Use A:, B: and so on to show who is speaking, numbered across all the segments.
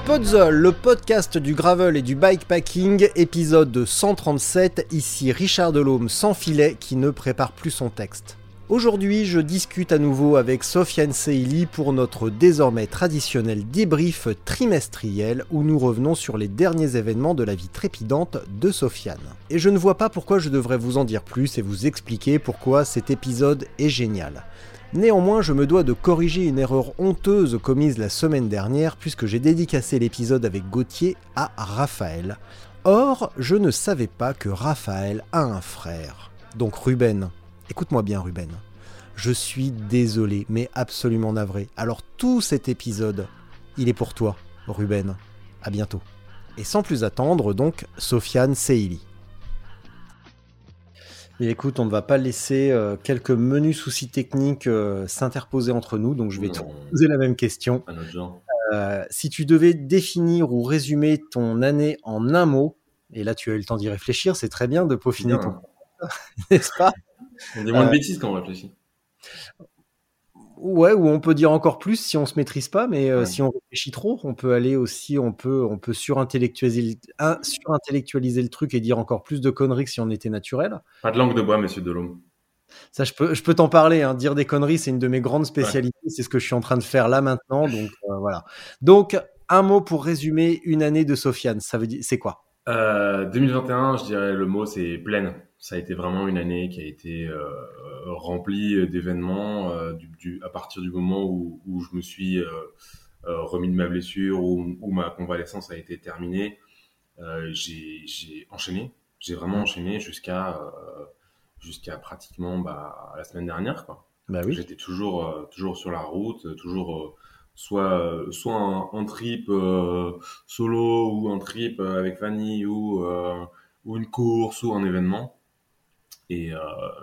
A: Podzol, le podcast du gravel et du bikepacking, épisode 137, ici Richard Delhomme sans filet qui ne prépare plus son texte. Aujourd'hui, je discute à nouveau avec Sofiane Seili pour notre désormais traditionnel débrief trimestriel où nous revenons sur les derniers événements de la vie trépidante de Sofiane. Et je ne vois pas pourquoi je devrais vous en dire plus et vous expliquer pourquoi cet épisode est génial. Néanmoins, je me dois de corriger une erreur honteuse commise la semaine dernière puisque j'ai dédicacé l'épisode avec Gauthier à Raphaël. Or, je ne savais pas que Raphaël a un frère. Donc Ruben, écoute-moi bien Ruben. Je suis désolé, mais absolument navré. Alors tout cet épisode, il est pour toi, Ruben. À bientôt. Et sans plus attendre, donc, Sofiane Seili écoute, on ne va pas laisser euh, quelques menus soucis techniques euh, s'interposer entre nous, donc je vais te poser la même question. Euh, si tu devais définir ou résumer ton année en un mot, et là tu as eu le temps d'y réfléchir, c'est très bien de peaufiner ton... N'est-ce pas?
B: On dit moins de bêtises quand on réfléchit.
A: Ouais, ou on peut dire encore plus si on se maîtrise pas, mais euh, si on réfléchit trop, on peut aller aussi, on peut, on peut surintellectualiser, surintellectualiser le truc et dire encore plus de conneries que si on était naturel.
B: Pas de langue de bois, monsieur Delhomme.
A: Ça, je peux, je peux t'en parler. Hein. Dire des conneries, c'est une de mes grandes spécialités. C'est ce que je suis en train de faire là maintenant. Donc euh, voilà. Donc un mot pour résumer une année de Sofiane. Ça veut dire, c'est quoi?
B: 2021, euh, je dirais le mot, c'est pleine ça a été vraiment une année qui a été euh, remplie d'événements euh, du, à partir du moment où, où je me suis euh, remis de ma blessure, où, où, ma convalescence a été terminée. J'ai enchaîné, j'ai vraiment enchaîné jusqu'à jusqu'à pratiquement bah, la semaine dernière. Quoi.
A: Bah oui.
B: J'étais toujours toujours sur la route, toujours soit soit un, un trip solo ou un trip avec Fanny ou ou une course ou un événement. Et euh,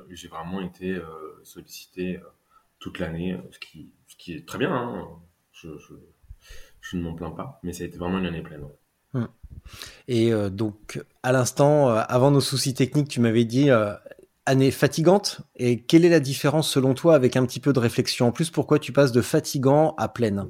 B: j'ai vraiment été euh, sollicité euh, toute l'année, ce qui, est très bien. Hein. Je, je, ne m'en plains pas, mais ça a été vraiment une année pleine.
A: Hum. Et donc, à l'instant, avant nos soucis techniques, tu m'avais dit année fatigante. Et quelle est la différence selon toi avec un petit peu de réflexion? En plus Pourquoi tu passes de fatigant à pleine?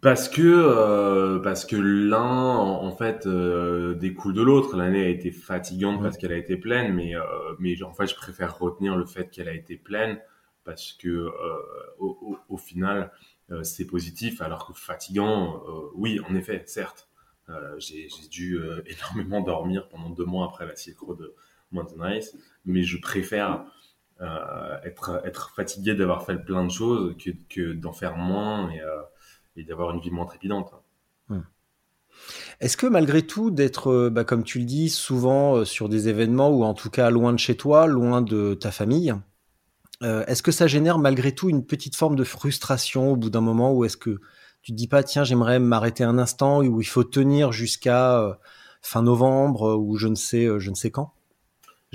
B: Parce que euh, parce que l'un en, fait euh, découle de l'autre. L'année a été fatigante parce qu'elle a été pleine, mais euh, mais en fait je préfère retenir le fait qu'elle a été pleine parce que euh, au, au, final euh, c'est positif alors que fatigant, oui en effet certes j'ai dû énormément dormir pendant deux mois après la Silk de Mountain Race, mais je préfère être être fatigué d'avoir fait plein de choses que que d'en faire moins et et d'avoir une vie moins trépidante.
A: Hmm. Est-ce que malgré tout, d'être, euh, bah, comme tu le dis, souvent euh, sur des événements ou en tout cas loin de chez toi, loin de ta famille, euh, est-ce que ça génère malgré tout une petite forme de frustration au bout d'un moment ou est-ce que tu dis pas, tiens, j'aimerais m'arrêter un instant où il faut tenir jusqu'à fin novembre ou je ne sais, je ne sais quand?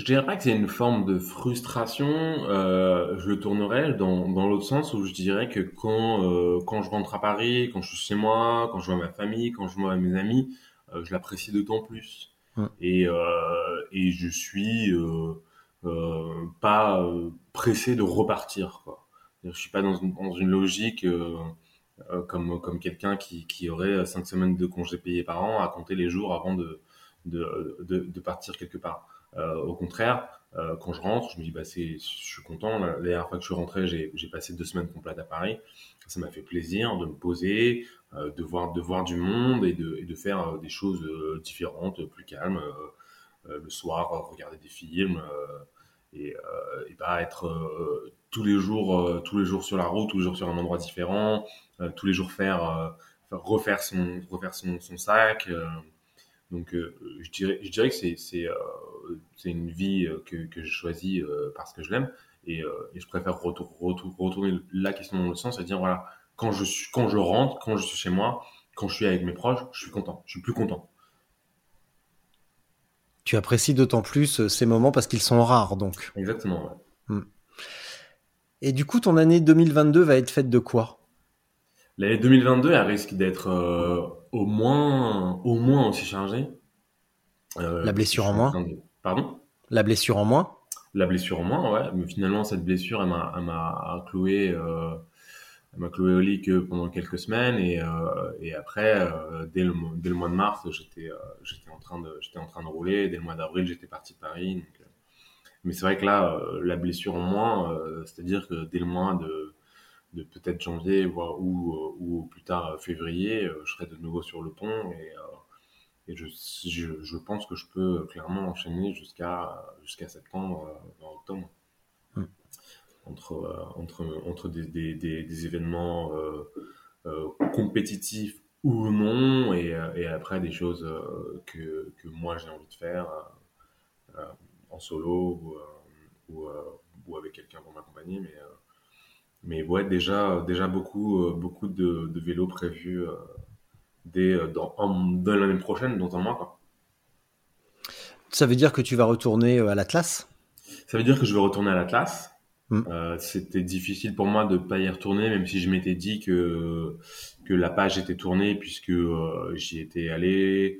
B: Je dirais pas que c'est une forme de frustration. Euh, je le tournerais dans, dans l'autre sens où je dirais que quand euh, quand je rentre à Paris, quand je suis chez moi, quand je vois ma famille, quand je vois mes amis, euh, je l'apprécie d'autant plus. Et et je suis pas pressé de repartir. Quoi. Je suis pas dans une, dans une logique comme comme quelqu'un qui qui aurait cinq semaines de congés payés par an à compter les jours avant de de, de, de partir quelque part. Euh, au contraire, euh, quand je rentre, je me dis bah c'est, je suis content. La, dernière fois que je suis rentré, j'ai, passé deux semaines complètes à Paris. Ça m'a fait plaisir de me poser, euh, de voir de voir du monde et de, et de faire des choses différentes, plus calmes. le soir, regarder des films et, pas être tous les jours, tous les jours sur la route, tous les jours sur un endroit différent, tous les jours faire, refaire son, refaire son, son sac. Donc, je dirais, je dirais que c'est, c'est, c'est une vie que, que je choisis parce que je l'aime. Et, et je préfère retourner la question dans le sens et dire voilà, quand je suis, quand je rentre, quand je suis chez moi, quand je suis avec mes proches, je suis content. Je suis plus content.
A: Tu apprécies d'autant plus euh, ces moments parce qu'ils sont rares, donc.
B: Exactement. Hmm.
A: Et du coup, ton année 2022 va être faite de quoi?
B: L'année 2022, elle risque d'être euh, au moins, au moins aussi chargée.
A: Euh, La blessure en moins.
B: Pardon?
A: La blessure en moins.
B: La blessure en moins, ouais. Mais finalement, cette blessure, elle m'a cloué elle m'a cloué au lit que pendant quelques semaines et, euh, et après euh, dès, le, dès le mois de mars j'étais euh, j'étais en train de j'étais en train de rouler dès le mois d'avril j'étais parti de Paris donc, euh, mais c'est vrai que là euh, la blessure en moins c'est-à-dire que dès le mois de de peut-être janvier voire ou ou plus tard février je serai de nouveau sur le pont et et je, je, je pense que je peux clairement enchaîner jusqu'à jusqu'à septembre octobre entre, euh, entre, entre des, des, des, événements euh, euh, compétitifs ou non, et, et, après des choses que, que moi j'ai envie de faire en solo ou, ou, ou avec quelqu'un pour m'accompagner. Mais, mais ouais, déjà, déjà beaucoup, beaucoup de, de vélos prévus dès dans, dans l'année prochaine, dans un mois. Quoi.
A: Ça veut dire que tu vas retourner à l'Atlas?
B: Ça veut dire que je vais retourner à l'Atlas.
A: Mm.
B: Euh, c'était difficile pour moi de pas y retourner, même si je m'étais dit que que la page était tournée puisque euh, j'y étais allé,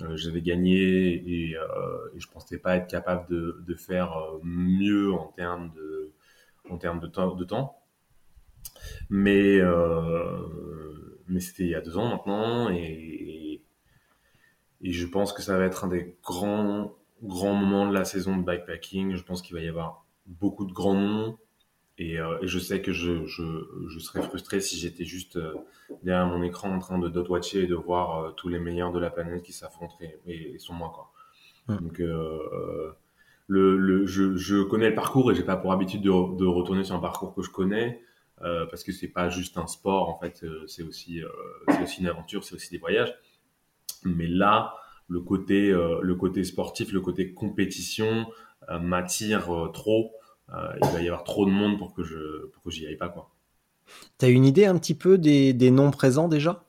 B: euh, j'avais gagné et, euh, et, je pensais pas être capable de, de faire mieux en termes de en termes de temps. De temps. Mais mais c'était il y a deux ans maintenant et, et je pense que ça va être un des grands grands moments de la saison de bikepacking. Je pense qu'il va y avoir beaucoup de grands noms. Et, euh, et je sais que je, je, je serais frustré si j'étais juste euh, derrière mon écran en train de dot watcher et de voir euh, tous les meilleurs de la planète qui s'affrontent et, et, sont moi quoi. Donc le, le, je, je connais le parcours et j'ai pas pour habitude de, de, retourner sur un parcours que je connais parce que c'est pas juste un sport en fait, c'est aussi c'est aussi une aventure, c'est aussi des voyages. Mais là, le côté le côté sportif, le côté compétition m'attire trop euh, il va y avoir trop de monde pour que je pour que j'y aille pas quoi.
A: T'as une idée un petit peu des, des noms présents déjà?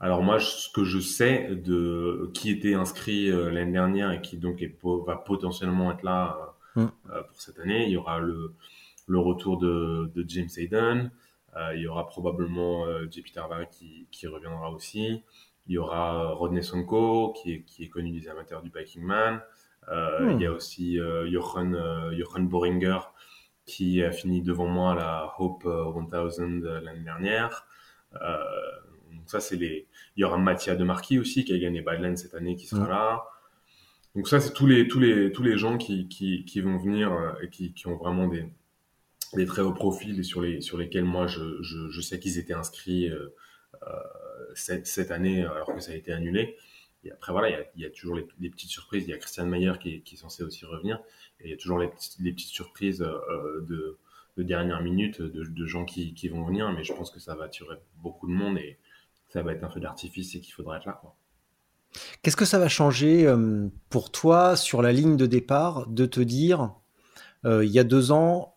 B: Alors moi, ce que je sais de qui était inscrit euh, l'année dernière et qui donc est, va potentiellement être là euh, mm. pour cette année, il y aura le le retour de, de James Hayden, il y aura probablement JP Tarvari qui, qui reviendra aussi. Il y aura Rodney Sonko qui est, qui est connu des amateurs du Biking Man. Euh, il y a hmm. aussi euh, Johan, euh, Johan Boringer qui a fini devant moi la Hope 1000 l'année dernière. donc ça, c'est les. Il y aura Mathia de Marquis aussi qui a gagné Badland cette année qui sera hmm. là. Donc ça, c'est tous les tous les tous les gens qui qui, qui vont venir et qui, qui ont vraiment des des très hauts profils sur les sur lesquels moi je je, sais qu'ils étaient inscrits euh, cette, cette année alors que ça a été annulé. Et après, voilà, il y a, il y a toujours les, petites surprises. Il y a Christian Mayer qui qui est censé aussi revenir. Et il y a toujours les, petites surprises euh, de, de dernière minute de, de gens qui, qui, vont venir. Mais je pense que ça va attirer beaucoup de monde et ça va être un feu d'artifice et qu'il faudra être là. Quoi.
A: Qu'est-ce que ça va changer euh, pour toi sur la ligne de départ de te dire, euh, il y a deux ans,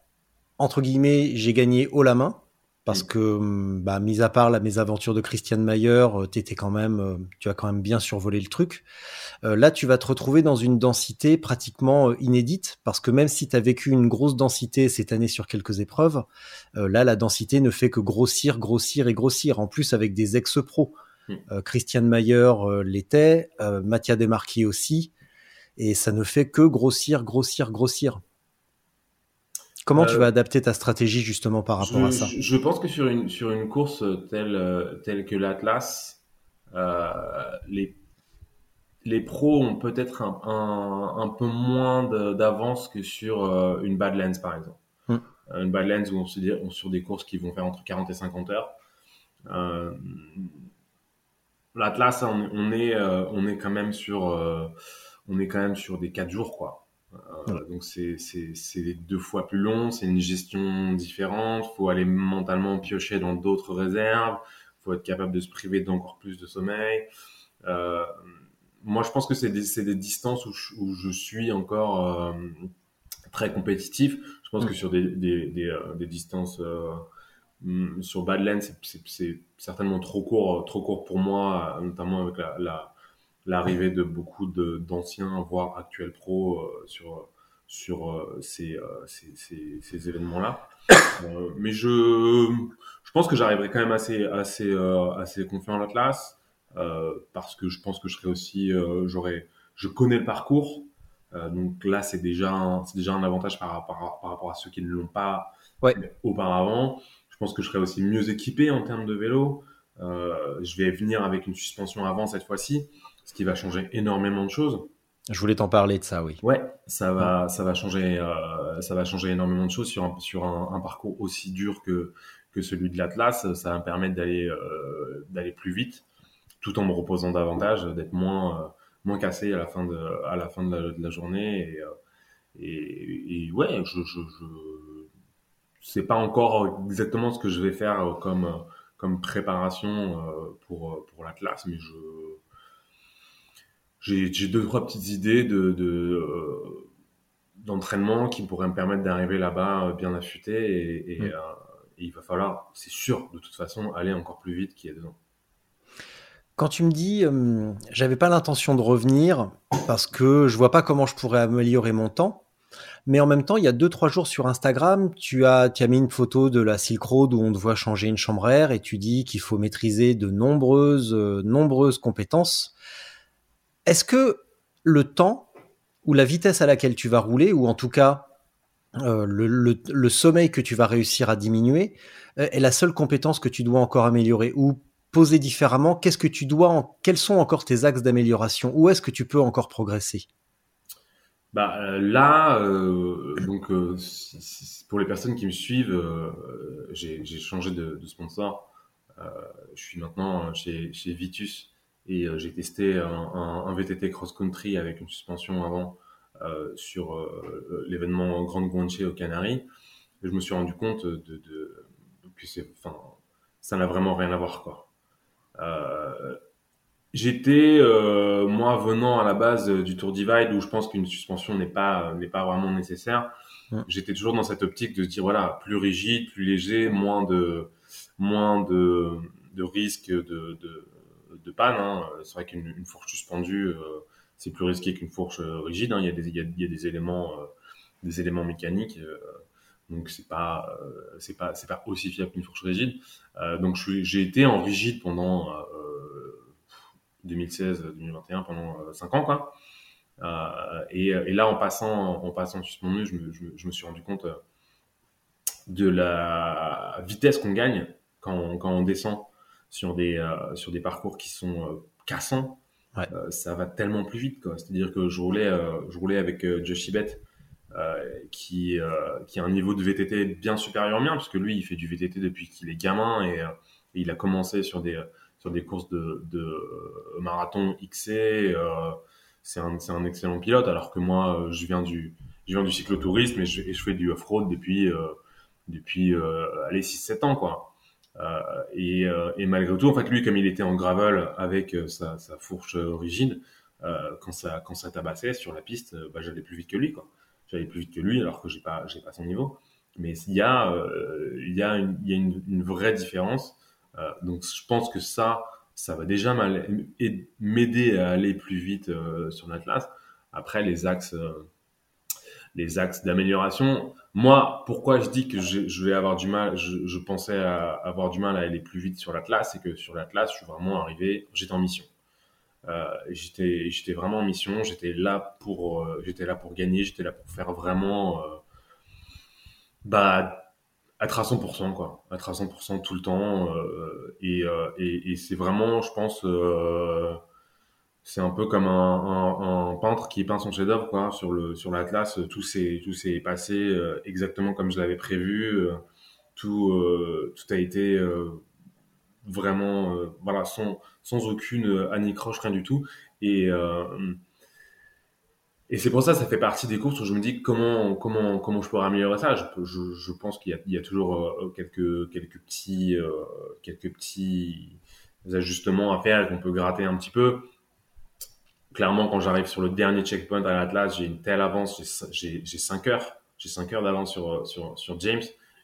A: entre guillemets, j'ai gagné haut la main parce mm. que, hum, bah, mis à part la mésaventure de Christian Mayer, euh, t'étais quand même, euh, tu as quand même bien survolé le truc. Euh, là, tu vas te retrouver dans une densité pratiquement inédite, parce que même si tu as vécu une grosse densité cette année sur quelques épreuves, là, la densité ne fait que grossir, grossir et grossir. En plus, avec des ex-pros. Mm. Christian Mayer l'était, Mattia Demarchi aussi, et ça ne fait que grossir, grossir, grossir. Comment tu euh, vas adapter ta stratégie justement par rapport
B: à
A: ça
B: Je pense que sur une, sur une course telle, euh, telle que l'Atlas, euh, les, les pros ont peut-être un, un, un, peu moins d'avance que sur euh, une Badlands par exemple. Hmm. Une Badlands où on se dit on, sur des courses qui vont faire entre 40 et 50 heures. Euh, L'Atlas, on, on, est, on est quand même sur, on est quand même sur des 4 jours quoi. Donc c'est deux fois plus long, c'est une gestion différente, faut aller mentalement piocher dans d'autres réserves, faut être capable de se priver d'encore plus de sommeil. moi, je pense que c'est des, des, distances où je, où je suis encore très compétitif. Je pense mm. que sur des, des, des, des distances Mm, sur Badlands, c'est certainement trop court, trop court pour moi, notamment avec la, l'arrivée de beaucoup d'anciens, voire actuels pros euh, sur, sur euh, ces, euh, ces, ces, ces événements-là. mais je, je pense que j'arriverai quand même assez, assez, assez confiant à l'Atlas parce que je pense que je serai aussi, j'aurais, je connais le parcours. donc là, c'est déjà, c'est déjà un avantage par, par, par, rapport à ceux qui ne l'ont pas ouais. auparavant. Je pense que je serai aussi mieux équipé en termes de vélo. Euh, je vais venir avec une suspension avant cette fois-ci, ce qui va changer énormément de choses.
A: Je voulais t'en parler de ça, oui.
B: Ouais, ça va, ça va changer, euh, ça va changer énormément de choses sur un, sur un, parcours aussi dur que que celui de l'Atlas. Ça va me permettre d'aller euh, d'aller plus vite, tout en me reposant davantage, d'être moins moins cassé à la fin de à la fin de la, journée et, et, et ouais, je, je, je c'est pas encore exactement ce que je vais faire euh, comme euh, comme préparation euh, pour pour l'Atlas, mais je j'ai deux trois petites idées de, d'entraînement qui pourraient me permettre d'arriver là-bas bien affûté et, mm. il va falloir, c'est sûr, de toute façon, aller encore plus vite qu'il y a dedans.
A: Quand tu me dis, j'avais pas l'intention de revenir parce que je vois pas comment je pourrais améliorer mon temps, mais en même temps, il y a deux trois jours sur Instagram, tu as, tu as mis une photo de la Silk Road où on te voit changer une chambre air et tu dis qu'il faut maîtriser de nombreuses, euh, nombreuses compétences. Est-ce que le temps ou la vitesse à laquelle tu vas rouler, ou en tout cas euh, le, sommeil que tu vas réussir à diminuer, euh, est la seule compétence que tu dois encore améliorer? Ou poser différemment, qu'est-ce que tu dois, quels sont encore tes axes d'amélioration? Où est-ce que tu peux encore progresser?
B: Bah euh, là, pour les personnes qui me suivent, j'ai changé de, sponsor. je suis maintenant chez Vitus et j'ai testé un, un, VTT cross country avec une suspension avant sur l'événement Grande Guanche aux Canaries. Et je me suis rendu compte de, de que c'est, enfin, ça n'a vraiment rien à voir quoi. J'étais euh, moi venant à la base euh, du Tour Divide où je pense qu'une suspension n'est pas n'est pas vraiment nécessaire. J'étais toujours dans cette optique de se dire voilà plus rigide, plus léger, moins de moins de de risques de de, de panne. Hein. C'est vrai qu'une fourche suspendue euh, c'est plus risqué qu'une fourche rigide. Hein. Il y a des il y a, des éléments des éléments mécaniques. donc c'est pas c'est pas c'est pas aussi fiable qu'une fourche rigide. donc j'ai été en rigide pendant 2016-2021 pendant 5 euh, ans. Euh, et, là en passant en passant suspendu, je me, je, me suis rendu compte euh, de la vitesse qu'on gagne quand quand on descend sur des sur des parcours qui sont cassants. ça va tellement plus vite quoi. C'est-à-dire que je roulais je roulais avec Josh Ibet qui qui a un niveau de VTT bien supérieur au mien parce que lui il fait du VTT depuis qu'il est gamin et, et il a commencé sur des sur des courses de, de euh, marathon XC. Euh, c'est un, un, excellent pilote, alors que moi, euh, je viens du, je viens du cyclotourisme et je, et je fais du off-road depuis, depuis allez, 6-7 ans. quoi. Et, et, malgré tout, en fait, lui, comme il était en gravel avec sa, sa fourche rigide, quand ça quand ça tabassait sur la piste, bah, j'allais plus vite que lui. quoi. J'allais plus vite que lui, alors que j'ai pas j'ai pas son niveau. Mais il y a il y a une, il y a une, vraie différence euh, donc je pense que ça, ça va déjà m'aider à aller plus vite euh, sur l'Atlas. Après, les axes, euh, les axes d'amélioration. Moi, pourquoi je dis que je, vais avoir du mal, je, pensais avoir du mal à aller plus vite sur l'Atlas, c'est que sur l'Atlas, je suis vraiment arrivé, j'étais en mission. j'étais, j'étais vraiment en mission, j'étais là pour, j'étais là pour gagner, j'étais là pour faire vraiment, bah, être à 100%, quoi. Être à 100% tout le temps. Euh, et, euh, et, c'est vraiment, je pense, euh, c'est un peu comme un, un, peintre qui peint son chef-d'œuvre, quoi, sur le sur l'Atlas. Tout s'est tout s'est passé euh, exactement comme je l'avais prévu. Euh, tout tout a été vraiment, voilà, sans sans aucune anicroche, rien du tout. Et et c'est pour ça, ça fait partie des courses où je me dis comment comment comment je pourrais améliorer ça. Je, je, je pense qu'il y a, il y a toujours euh, quelques quelques petits euh, quelques petits ajustements à faire et qu'on peut gratter un petit peu. Clairement, quand j'arrive sur le dernier checkpoint à l'Atlas, j'ai une telle avance, j'ai j'ai 5 heures, j'ai 5 heures d'avance sur sur sur James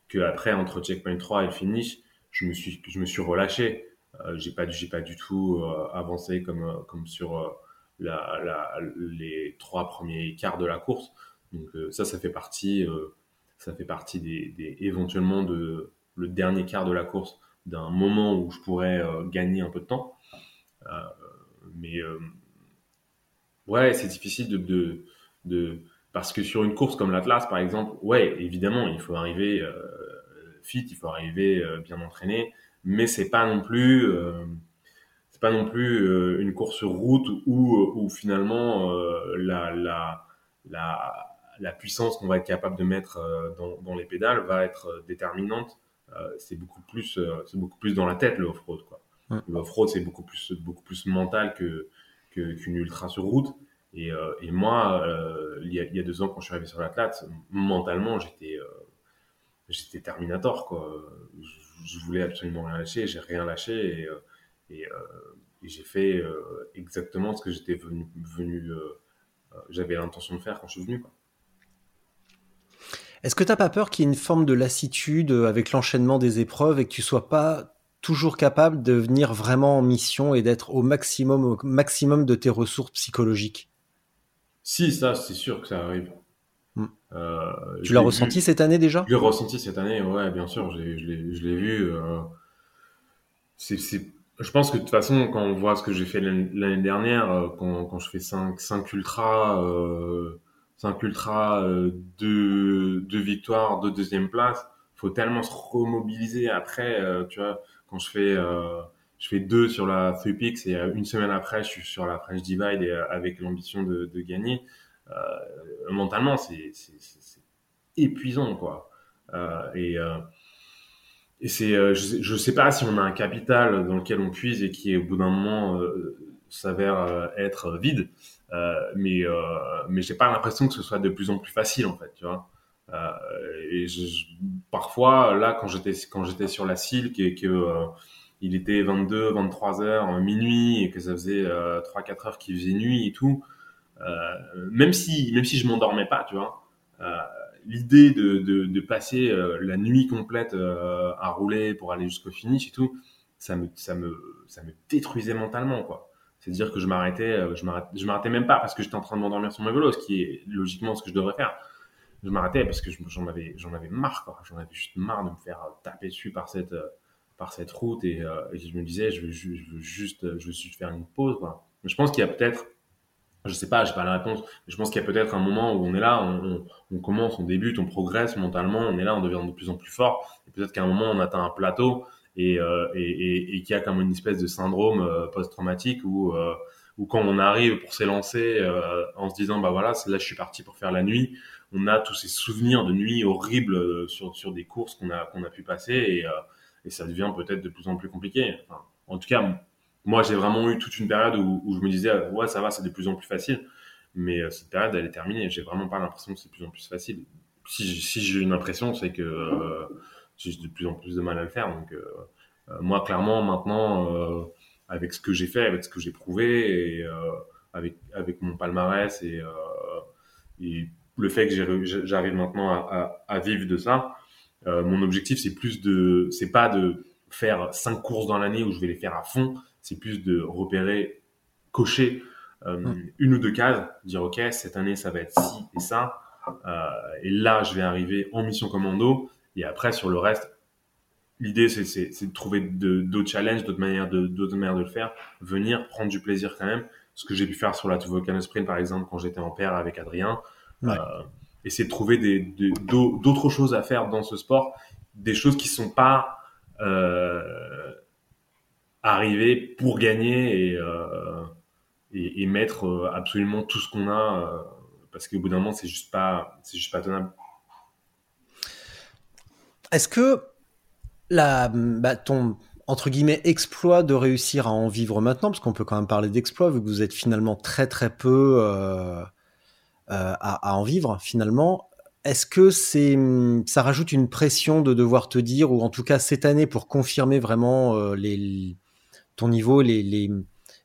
B: que après entre checkpoint 3 et le finish, je me suis je me suis relâché. Euh, j'ai pas j'ai pas du tout euh, avancé comme comme sur la, les trois premiers quarts de la course. Donc euh, ça, ça fait partie, euh, ça fait partie des, éventuellement de le dernier quart de la course d'un moment où je pourrais euh, gagner un peu de temps. mais ouais, c'est difficile de, de, de, parce que sur une course comme l'Atlas, par exemple, ouais, évidemment, il faut arriver fit, il faut arriver bien entraîné, mais c'est pas non plus pas non plus euh, une course route où, euh, où finalement euh, la, la, la, la puissance qu'on va être capable de mettre dans, dans les pédales va être déterminante. c'est beaucoup plus c'est beaucoup plus dans la tête le off-road quoi. Le off-road c'est beaucoup plus beaucoup plus mental que qu'une ultra sur route. Et, et moi, il, y a, il, y a, deux ans, quand je suis arrivé sur l'Atlas, mentalement, j'étais j'étais Terminator. Quoi. Je, je, voulais absolument rien lâcher, j'ai rien lâché. Et, et, euh, j'ai fait euh, exactement ce que j'étais venu, venu euh, j'avais l'intention de faire quand je suis venu.
A: Est-ce que tu n'as pas peur qu'il y ait une forme de lassitude avec l'enchaînement des épreuves et que tu sois pas toujours capable de venir vraiment en mission et d'être au maximum, au maximum de tes ressources psychologiques
B: Si, ça, c'est sûr que ça arrive.
A: Hmm. tu l'as ressenti cette année déjà?
B: Je l'ai ressenti cette année, ouais, bien sûr, je l'ai vu. c'est je pense que de toute façon, quand on voit ce que j'ai fait l'année dernière, euh, quand, quand, je fais 5, 5 ultras, euh, 5 ultras, euh, 2, victoires, 2 deuxième place, faut tellement se remobiliser après, euh, tu vois, quand je fais, euh, je fais 2 sur la 3 Pix et une semaine après, je suis sur la French Divide et, avec l'ambition de, gagner, mentalement, c'est épuisant, quoi. et c'est, euh, je, ne sais pas si on a un capital dans lequel on puise et qui, au bout d'un moment, euh, s'avère euh, être vide. Euh, mais euh, mais j'ai pas l'impression que ce soit de plus en plus facile en fait, tu vois. Et je, parfois, là, quand j'étais quand j'étais sur la Silk et que il était 22, 23 heures, minuit, et que ça faisait 3-4 heures qu'il faisait nuit et tout, même si même si je m'endormais pas, tu vois l'idée de, de, de, passer euh, la nuit complète euh, à rouler pour aller jusqu'au finish et tout, ça me, ça me, ça me détruisait mentalement, quoi. C'est-à-dire que euh, je m'arrêtais, je m'arrêtais même pas parce que j'étais en train de m'endormir sur mon vélo, ce qui est logiquement ce que je devrais faire. Je m'arrêtais parce que j'en avais, j'en avais marre. J'en avais juste marre de me faire taper dessus par cette, par cette route et, et je me disais, je veux, je veux juste, je veux juste faire une pause, quoi. Mais je pense qu'il y a peut-être je sais pas, j'ai pas la réponse. Mais je pense qu'il y a peut-être un moment où on est là, on, commence, on débute, on progresse mentalement, on est là, on devient de plus en plus fort. Et peut-être qu'à un moment, on atteint un plateau et, euh, et, et, qu'il y a comme une espèce de syndrome euh, post-traumatique où, euh, où quand on arrive pour s'élancer euh, en se disant, bah voilà, là, je suis parti pour faire la nuit, on a tous ces souvenirs de nuit horribles sur, sur des courses qu'on a, qu'on a pu passer et, et ça devient peut-être de plus en plus compliqué. En tout cas, moi, j'ai vraiment eu toute une période où, je me disais, ouais, ça va, c'est de plus en plus facile. Mais euh, cette période, elle est terminée. J'ai vraiment pas l'impression que c'est de plus en plus facile. Si, si j'ai une impression, c'est que euh, j'ai de plus en plus de mal à le faire. Donc, euh, euh moi, clairement, maintenant, euh, avec ce que j'ai fait, avec ce que j'ai prouvé, et avec, avec mon palmarès et, et le fait que j'arrive maintenant à, à, à, vivre de ça, mon objectif, c'est plus de, c'est pas de faire cinq courses dans l'année où je vais les faire à fond. C'est plus de repérer, cocher euh, une ou deux cases, dire ok cette année ça va être ci et ça, euh, et là je vais arriver en mission commando, et après sur le reste, l'idée c'est, c'est, de trouver d'autres challenges, d'autres manières de, d'autres manières de le faire, venir prendre du plaisir quand même, ce que j'ai pu faire sur la Volcano Sprint par exemple quand j'étais en paire avec Adrien, ouais. euh, essayer de trouver des, d'autres choses à faire dans ce sport, des choses qui sont pas euh, arriver pour gagner et, euh, et, et, mettre euh, absolument tout ce qu'on a euh, parce qu'au bout d'un moment c'est juste pas c'est juste pas tenable.
A: Est-ce que la bah, ton entre guillemets exploit de réussir à en vivre maintenant parce qu'on peut quand même parler d'exploit vu que vous êtes finalement très très peu euh, à, en vivre finalement. Est-ce que c'est, ça rajoute une pression de devoir te dire, ou en tout cas cette année pour confirmer vraiment les, ton niveau,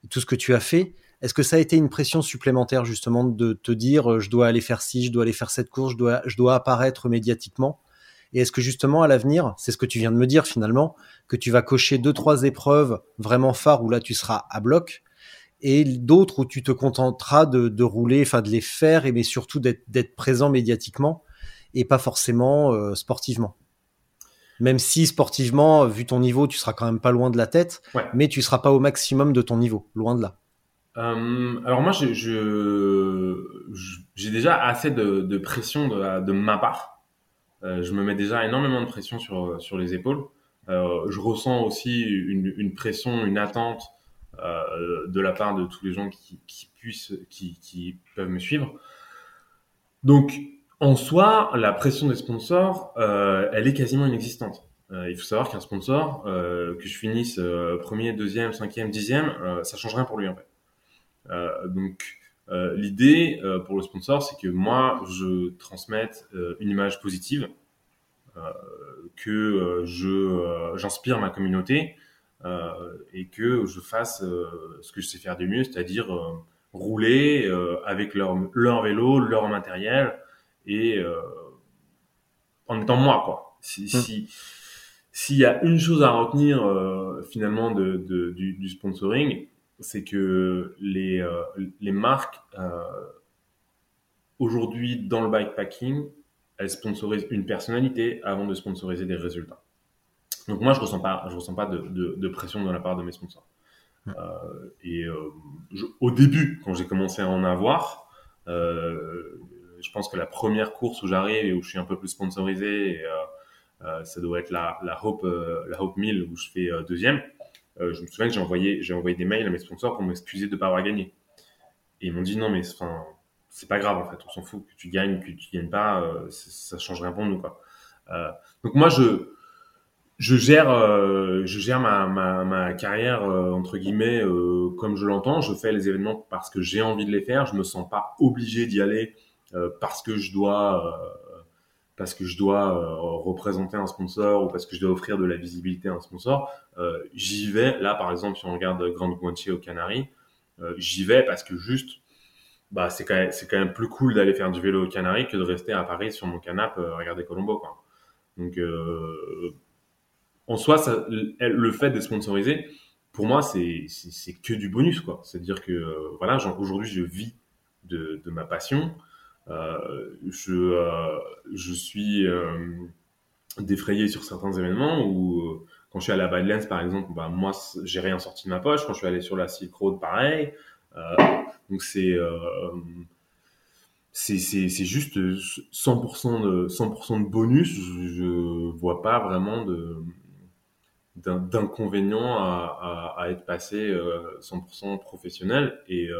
A: tout ce que tu as fait, est-ce que ça a été une pression supplémentaire justement de te dire je dois aller faire ci, je dois aller faire cette course, je dois apparaître médiatiquement? Et est-ce que justement à l'avenir, c'est ce que tu viens de me dire finalement, que tu vas cocher deux trois épreuves vraiment phares où là tu seras à bloc et d'autres où tu te contenteras de, rouler, enfin de les faire, et mais surtout d'être présent médiatiquement et pas forcément euh, sportivement. Même si sportivement, vu ton niveau, tu seras quand même pas loin de la tête, mais tu seras pas au maximum de ton niveau, loin de là.
B: Euh, alors moi, j'ai déjà assez de, pression de, ma part. Euh, je me mets déjà énormément de pression sur, sur les épaules. Euh, je ressens aussi une, pression, une attente de la part de tous les gens qui, puissent, qui, peuvent me suivre. Donc, en soi, la pression des sponsors, elle est quasiment inexistante. il faut savoir qu'un sponsor, que je finisse premier, deuxième, cinquième, dixième, ça change rien pour lui en fait. Euh, donc euh, l'idée euh, pour le sponsor, c'est que moi, je transmette une image positive, que je j'inspire ma communauté et que je fasse ce que je sais faire du mieux, c'est-à-dire rouler avec leur, leur vélo, leur matériel et en étant moi quoi. Si, mmh. si s'il y a une chose à retenir finalement de, de du, du, sponsoring, c'est que les, euh, les marques, euh, aujourd'hui, dans le bikepacking, elles sponsorisent une personnalité avant de sponsoriser des résultats. Donc moi, je ressens pas, je ressens pas de, de, pression de la part de mes sponsors. Euh, et au début, quand j'ai commencé à en avoir, je pense que la première course où j'arrive et où je suis un peu plus sponsorisé, ça doit être la, la Hope, la Hope 1000 où je fais deuxième. Euh, je me souviens que j'ai envoyé, envoyé des mails à mes sponsors pour m'excuser de ne pas avoir gagné. Et ils m'ont dit non, mais c'est pas grave en fait, on s'en fout que tu gagnes, que tu gagnes pas, euh, ça change rien pour nous quoi. Euh, donc moi je je gère euh, je gère ma, ma, ma carrière entre guillemets comme je l'entends. Je fais les événements parce que j'ai envie de les faire. Je me sens pas obligé d'y aller parce que je dois parce que je dois euh, représenter un sponsor ou parce que je dois offrir de la visibilité à un sponsor, euh, j'y vais. Là, par exemple, si on regarde Grande Guantier au Canaries, euh, j'y vais parce que juste, bah, c'est quand quand même plus cool d'aller faire du vélo au Canaries que de rester à Paris sur mon canapé regarder Colombo, quoi. Donc, en soi, ça, le fait d'être sponsorisé, pour moi, c'est, c'est, que du bonus, quoi. C'est-à-dire que, voilà, aujourd'hui, je vis de, de ma passion. Euh, je, euh, je suis euh, défrayé sur certains événements où quand je suis à Badlands par exemple, bah, moi j'ai rien sorti de ma poche. Quand je suis allé sur la Silk Road, pareil. donc c'est c'est c'est juste 100% de 100% de bonus. Je, vois pas vraiment de d'inconvénient à, à, à, être passé 100% professionnel et,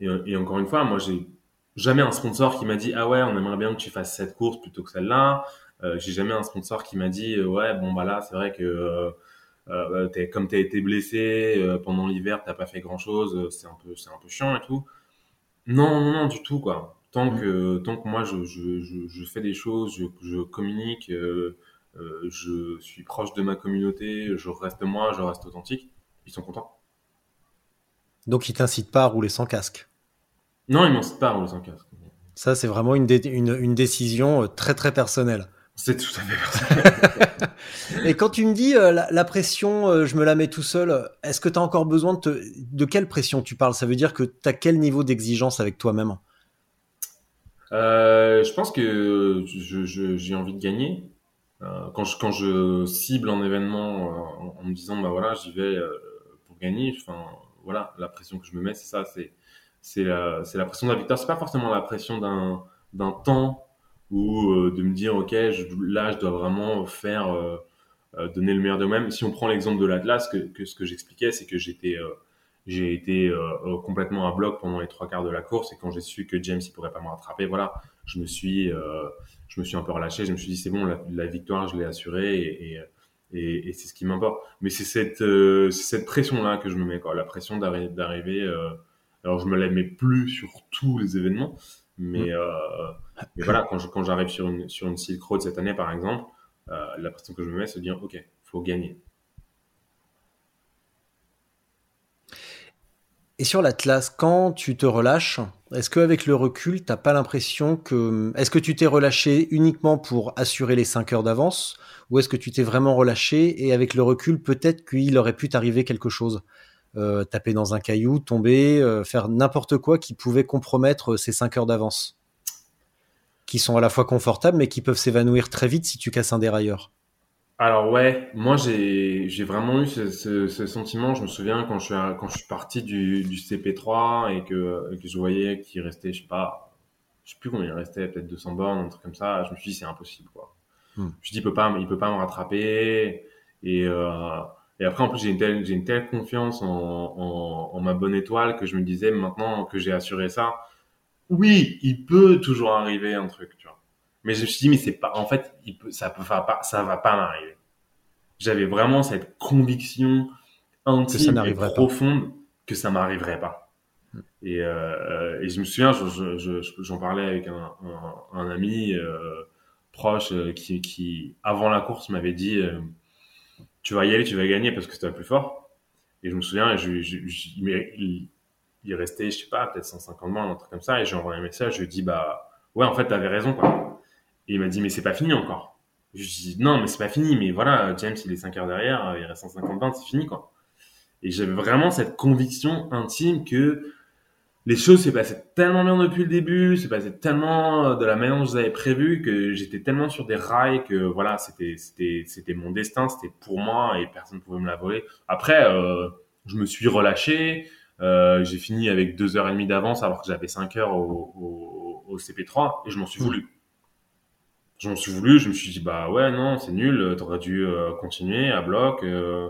B: et, et encore une fois moi j'ai jamais un sponsor qui m'a dit ah ouais on aimerait bien que tu fasses cette course plutôt que celle-là. Euh, j'ai jamais un sponsor qui m'a dit euh, ouais bon bah là c'est vrai que euh, euh es, comme t'as été blessé euh, pendant l'hiver t'as pas fait grand chose c'est un peu c'est un peu chiant et tout. Non non non du tout quoi. Tant mmh. que tant que moi je, je, je, je fais des choses je, je communique je suis proche de ma communauté je reste moi je reste authentique ils sont contents.
A: Donc ils t'incitent pas à rouler sans casque
B: non, ils m'incitent pas à rouler sans casque.
A: Ça, c'est vraiment une, une, une, décision euh, très très personnelle.
B: C'est tout à fait personnel.
A: Et quand tu me dis euh, la, pression, euh, je me la mets tout seul, est-ce que tu as encore besoin de te... De quelle pression tu parles? Ça veut dire que tu as quel niveau d'exigence avec toi-même?
B: Je pense que j'ai envie de gagner. quand, je, quand je cible un événement en, en, me disant, bah voilà, j'y vais pour gagner, enfin, voilà, la pression que je me mets, c'est ça, c'est c'est la, la pression la victoire. C'est pas forcément la pression d'un, d'un temps ou euh, de me dire, OK, là, je dois vraiment faire, euh, euh, donner le meilleur de moi-même. Si on prend l'exemple de l'Atlas, que, que ce que j'expliquais, c'est que j'étais, j'ai été complètement à bloc pendant les trois quarts de la course et quand j'ai su que James il pourrait pas me rattraper, voilà, je me suis, je me suis un peu relâché. Je me suis dit c'est bon, la, victoire je l'ai assurée et, et, et, c'est ce qui m'importe. Mais c'est cette, cette pression là que je me mets quoi, la pression d'arriver alors je me la mets plus sur tous les événements, Mais, mm. mais voilà, quand, quand j'arrive sur une, sur une Silk Road cette année, par exemple, la pression que je me mets, c'est de dire, OK, faut gagner.
A: Et sur l'Atlas, quand tu te relâches, est-ce qu'avec le recul, t'as pas l'impression que... Est-ce que tu t'es relâché uniquement pour assurer les 5 heures d'avance Ou est-ce que tu t'es vraiment relâché et avec le recul, peut-être qu'il aurait pu t'arriver quelque chose? Euh, Taper dans un caillou, tomber, euh, faire n'importe quoi qui pouvait compromettre ces 5 heures d'avance Qui sont à la fois confortables mais qui peuvent s'évanouir très vite si tu casses un dérailleur
B: alors ouais, moi j'ai j'ai vraiment eu ce, ce, ce, sentiment. Je me souviens quand je suis quand je suis parti du, du CP3 et que, que je voyais qu'il restait, je sais pas, je sais plus combien il restait, peut-être 200 bornes, un truc comme ça. Je me suis dit c'est impossible quoi. Hmm. Je me suis dit il peut pas, il peut pas me rattraper. Et euh, et après en plus j'ai une telle j'ai une telle confiance en, en, en ma bonne étoile que je me disais maintenant que j'ai assuré ça, oui, il peut toujours arriver un truc, tu vois. Mais je me suis dit, mais c'est pas, en fait, il peut, ça peut pas, ça va pas m'arriver. J'avais vraiment cette conviction intime et profonde que ça m'arriverait pas. Hmm. Et, euh, et je me souviens, j'en je, je, parlais avec un, un, un ami euh, proche euh, qui, qui, avant la course, m'avait dit euh, Tu vas y aller, tu vas gagner parce que c'est le plus fort. Et je me souviens, je, je, il, restait, je sais pas, peut-être 150 mois, un truc comme ça. Et j'ai envoyé un message, je lui dit Bah, ouais, en fait, t'avais raison, quoi. Et il m'a dit, mais c'est pas fini encore. Je dit, non, mais c'est pas fini. Mais voilà, James, il est 5 heures derrière, il reste 150 bandes, c'est fini, quoi. Et j'avais vraiment cette conviction intime que les choses s'est passées tellement bien depuis le début, c'est passé tellement de la manière dont je avais prévu que j'étais tellement sur des rails que voilà, c'était c'était c'était mon destin, c'était pour moi et personne ne pouvait me la voler. Après, euh, je me suis relâché, euh, j'ai fini avec deux heures et demie d'avance alors que j'avais 5 heures au, au, au CP3 et je m'en suis voulu j'en suis voulu, je me suis dit bah ouais non c'est nul, t'aurais dû euh, continuer à bloc. Euh,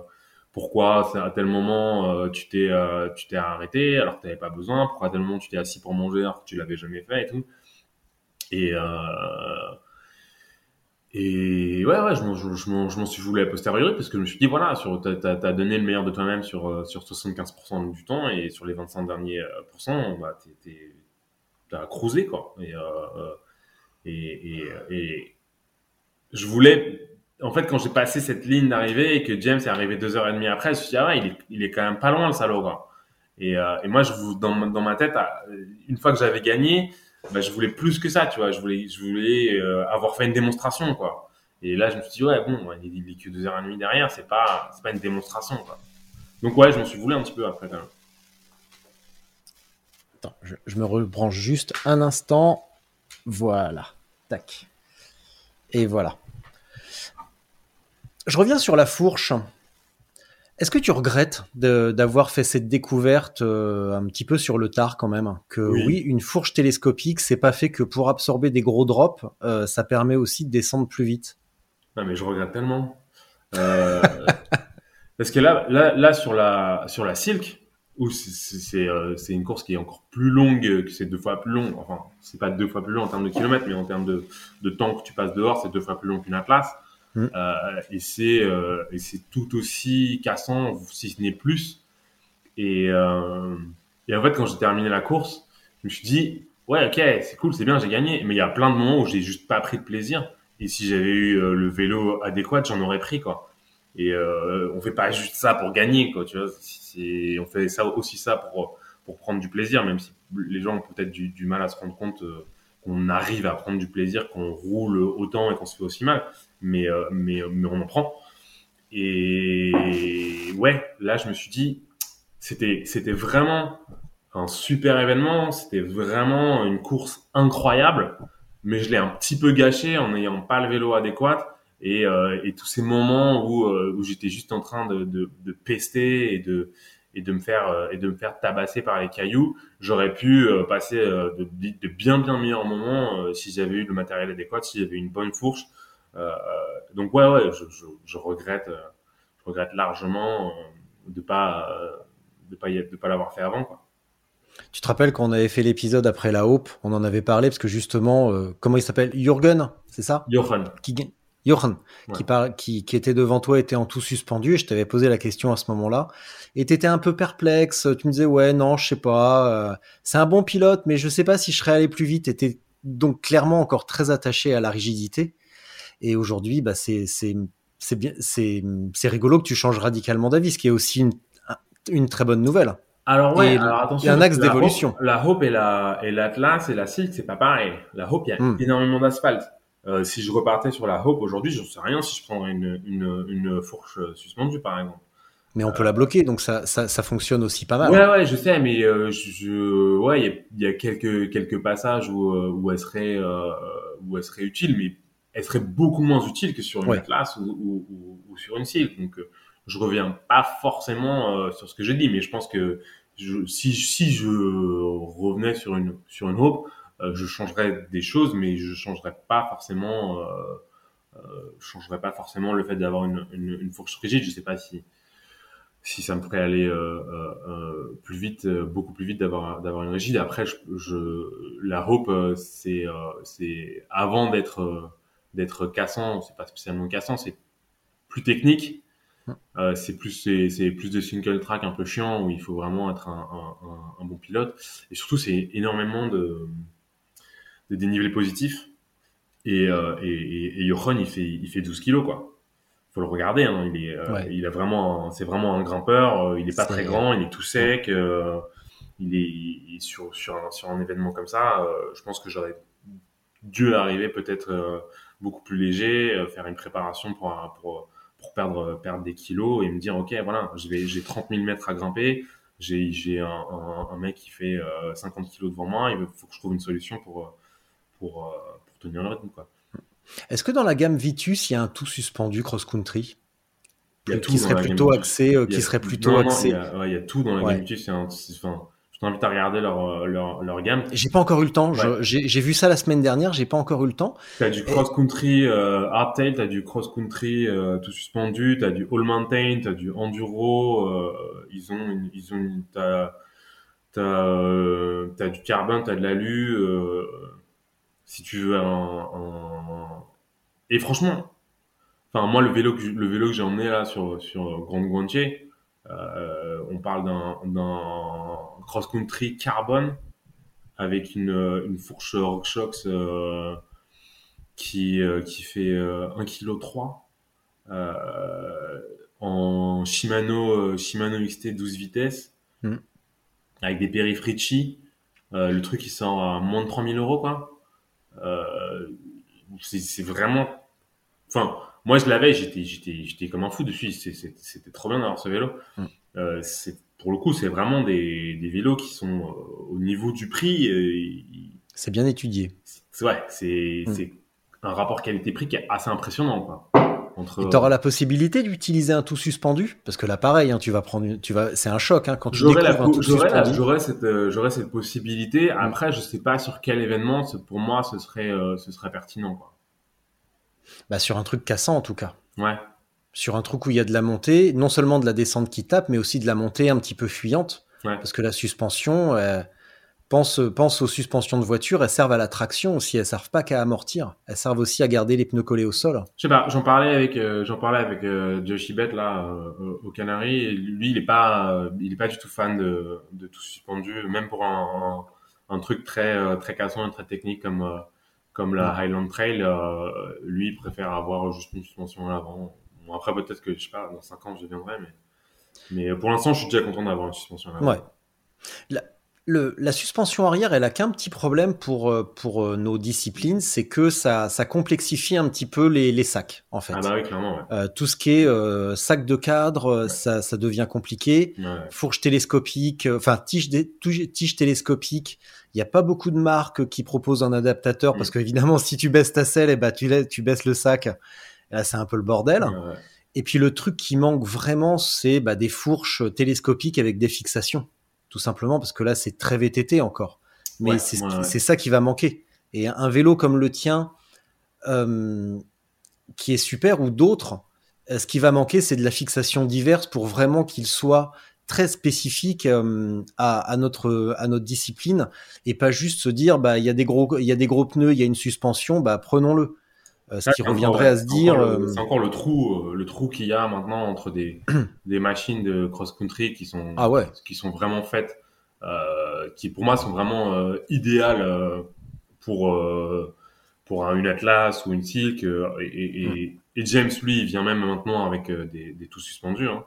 B: pourquoi à tel moment euh, tu t'es tu t'es arrêté alors que t'avais pas besoin Pourquoi à tel moment tu t'es assis pour manger alors que tu l'avais jamais fait et tout Et et ouais ouais je m'en je, je, suis voulu à posteriori parce que je me suis dit voilà sur t'as as, donné le meilleur de toi-même sur sur 75% du temps et sur les 25 derniers pourcents bah t'as cruisé quoi. Et et, et, et je voulais, en fait, quand j'ai passé cette ligne d'arrivée et que James est arrivé deux heures et demie après, je me suis dit, ah ouais, il est, quand même pas loin, le salaud, quoi. Et, euh, et moi, je, dans, dans ma tête, une fois que j'avais gagné, bah, je voulais plus que ça, tu vois. Je voulais, je voulais euh, avoir fait une démonstration, quoi. Et là, je me suis dit, ouais, bon, il, il est que deux heures et demie derrière, c'est pas, c'est pas une démonstration, quoi. Donc, ouais, je m'en suis voulu un petit peu après, quand même.
A: Attends, je, je me rebranche juste un instant. Voilà. Tac. Et voilà. Je reviens sur la fourche. Est-ce que tu regrettes d'avoir fait cette découverte euh, un petit peu sur le tard quand même? Que oui, une fourche télescopique, c'est pas fait que pour absorber des gros drops, euh, ça permet aussi de descendre plus vite?
B: Non mais je regrette tellement. Euh, parce que là, là, là sur la sur la Silk, euh, c'est une course qui est encore plus longue, que c'est deux fois plus long. Enfin, c'est pas deux fois plus long en termes de kilomètres, mais en termes de, de temps que tu passes dehors, c'est deux fois plus long qu'une Atlas. Mm. Euh, et c'est euh, et c'est tout aussi cassant, si ce n'est plus. Et, euh, et en fait, quand j'ai terminé la course, je me suis dit, ouais, ok, c'est cool, c'est bien, j'ai gagné. Mais il y a plein de moments où j'ai juste pas pris de plaisir. Et si j'avais eu le vélo adéquat, j'en aurais pris, quoi. Et euh, on fait pas juste ça pour gagner, quoi. Tu vois, on fait ça aussi ça pour pour prendre du plaisir, même si les gens ont peut-être du, mal à se rendre compte qu'on arrive à prendre du plaisir, qu'on roule autant et qu'on se fait aussi mal. Mais euh, mais mais on en prend. Et ouais, là je me suis dit, c'était c'était vraiment un super événement, c'était vraiment une course incroyable, mais je l'ai un petit peu gâché en n'ayant pas le vélo adéquat et, euh, et tous ces moments où, euh, où j'étais juste en train de, de, de, pester et de et de me faire euh, et de me faire tabasser par les cailloux, j'aurais pu passer de, de, bien bien meilleurs moments si j'avais eu le matériel adéquat, si j'avais une bonne fourche. donc ouais ouais, je, je, je regrette je regrette largement de pas de pas de pas l'avoir fait avant quoi.
A: Tu te rappelles quand on avait fait l'épisode après la Hope, on en avait parlé parce que justement, comment il s'appelle? Jürgen, c'est ça?
B: Johan.
A: Qui, Johan, qui, qui, qui, était devant toi, était en tout suspendu, et je t'avais posé la question à ce moment-là, et t'étais un peu perplexe, tu me disais, ouais, non, je sais pas, euh, c'est un bon pilote, mais je sais pas si je serais allé plus vite, et donc clairement encore très attaché à la rigidité, et aujourd'hui, bah, c'est, c'est, c'est bien, c'est, c'est rigolo que tu changes radicalement d'avis, ce qui est aussi une, une très bonne nouvelle.
B: Alors ouais, alors attention.
A: Il y a un axe d'évolution.
B: La Hope et la et l'Atlas et la Silk, c'est pas pareil. La Hope, il y a hmm. énormément d'asphalte. Euh, si je repartais sur la Hope aujourd'hui, je sais rien si je prendrais une, une, une fourche suspendue par exemple.
A: Mais on peut la bloquer, donc ça, ça, ça, fonctionne aussi pas mal.
B: Ouais, ouais, je sais, mais euh, je, ouais, il y a, y a, quelques quelques passages où euh, où elle serait euh, où elle serait utile, mais elle serait beaucoup moins utile que sur une Atlas ou, ou, ou, sur une Silk. Donc je reviens pas forcément euh, sur ce que j'ai dit, mais je pense que je, si, si je revenais sur une sur une hope, je changerais des choses, mais je changerais pas forcément, euh, euh je changerais pas forcément le fait d'avoir une, une, une, fourche rigide. Je sais pas si si ça me ferait aller euh, plus vite, beaucoup plus vite d'avoir d'avoir une rigide. Après, je, je la hope, c'est c'est avant d'être d'être cassant, c'est pas spécialement cassant, c'est plus technique euh, c'est plus c'est plus de single track un peu chiant où il faut vraiment être un, un, un bon pilote et surtout c'est énormément de, de dénivelé positif et, euh, et, et, et Johan il fait il fait 12 kilos quoi. Faut le regarder hein. il est euh, il a vraiment c'est vraiment un grimpeur euh, il est pas très grand il est tout sec euh, il, est, il est, sur sur un, sur un événement comme ça je pense que j'aurais dû arriver peut-être beaucoup plus léger faire une préparation pour pour pour perdre perdre des kilos et me dire ok voilà j'ai 30 000 mètres à grimper j'ai j'ai un, un, un, mec qui fait euh, 50 kilos devant moi il faut que je trouve une solution pour pour, euh, pour tenir le rythme quoi
A: est-ce que dans la gamme Vitus il y a un tout suspendu cross country qui serait plutôt axé qui serait plutôt axé
B: il y, a, tout dans la gamme Vitus enfin je t'invite à regarder leur, euh, leur, leur gamme.
A: J'ai pas encore eu le temps. Ouais. J'ai vu ça la semaine dernière. J'ai pas encore eu le temps.
B: T'as du cross country euh, hardtail, t'as du cross country euh, tout suspendu, t'as du all mountain, t'as du enduro. Euh, ils ont, une, ils ont, t'as, t'as, euh, t'as du carbone, t'as de l'alu. Euh, si tu veux un, un... et franchement, enfin moi le vélo que le vélo que j'ai emmené là sur sur Grande Guantier, euh, on parle d'un cross-country carbone avec une, une fourche RockShox euh, qui, euh, qui fait 1,3 kg en Shimano, Shimano XT 12 vitesses mm. avec des périphricci. le truc il sort à moins de 3000 euros quoi. C'est vraiment, enfin moi, je l'avais, j'étais, j'étais, j'étais comme un fou dessus. C'était trop bien d'avoir ce vélo. Mm. Euh, c'est pour le coup, c'est vraiment des, des, vélos qui sont euh, au niveau du prix. Euh,
A: c'est bien étudié.
B: Ouais, c'est mm. un rapport qualité-prix qui est assez impressionnant, quoi.
A: Entre... Tu auras la possibilité d'utiliser un tout suspendu parce que là pareil hein, tu vas prendre tu vas c'est un choc hein, quand tu
B: j'aurais j'aurais cette euh, j'aurais cette possibilité après je sais pas sur quel événement pour moi ce serait euh, ce serait pertinent quoi
A: bah, sur un truc cassant en tout cas.
B: Ouais.
A: Sur un truc où il y a de la montée, non seulement de la descente qui tape, mais aussi de la montée un petit peu fuyante.
B: Ouais.
A: Parce que la suspension, euh, pense, pense aux suspensions de voiture, elles servent à la traction aussi, elles servent pas qu'à amortir, elles servent aussi à garder les pneus collés au sol.
B: Je sais pas, j'en parlais avec euh, j'en parlais avec euh, Josh Ibet là euh, au Canary, lui il est pas euh, il est pas du tout fan de, de tout suspendu, même pour un, un, un truc très euh, très cassant et très technique comme comme la Highland Trail, euh, lui il préfère avoir juste une suspension à l'avant. Bon, après peut-être que je sais pas, dans 5 ans je deviendrai, mais mais pour l'instant je suis déjà content d'avoir une suspension à l'avant.
A: Ouais. La, le, la suspension arrière, elle a qu'un petit problème pour euh, pour euh, nos disciplines, c'est que ça ça complexifie un petit peu les, les sacs en fait.
B: Ah bah oui clairement. Ouais.
A: Euh, tout ce qui est euh, sac de cadre, ouais. ça ça devient compliqué.
B: Ouais.
A: Fourche télescopique, enfin tige, tige télescopique. Il n'y a pas beaucoup de marques qui proposent un adaptateur mmh. parce qu'évidemment, si tu baisses ta selle, et eh ben, tu, tu baisses le sac. Là, c'est un peu le bordel.
B: Ouais.
A: Et puis, le truc qui manque vraiment, c'est bah, des fourches télescopiques avec des fixations. Tout simplement parce que là, c'est très VTT encore. Mais
B: ouais,
A: c'est
B: ouais,
A: ça qui va manquer. Et un vélo comme le tien, euh, qui est super, ou d'autres, euh, ce qui va manquer, c'est de la fixation diverse pour vraiment qu'il soit très spécifique euh, à, à, notre à notre discipline et pas juste se dire bah il y a des gros il y a des gros pneus il y a une suspension bah prenons-le ce qui reviendrait à se dire.
B: C'est encore le trou, le trou qu'il y a maintenant entre des, des machines de cross-country qui sont,
A: ah ouais.
B: qui sont vraiment faites, qui pour moi sont vraiment idéales pour pour un, une Atlas ou une Silk. et, et, James lui il vient même maintenant avec des, des tout suspendus. Hein.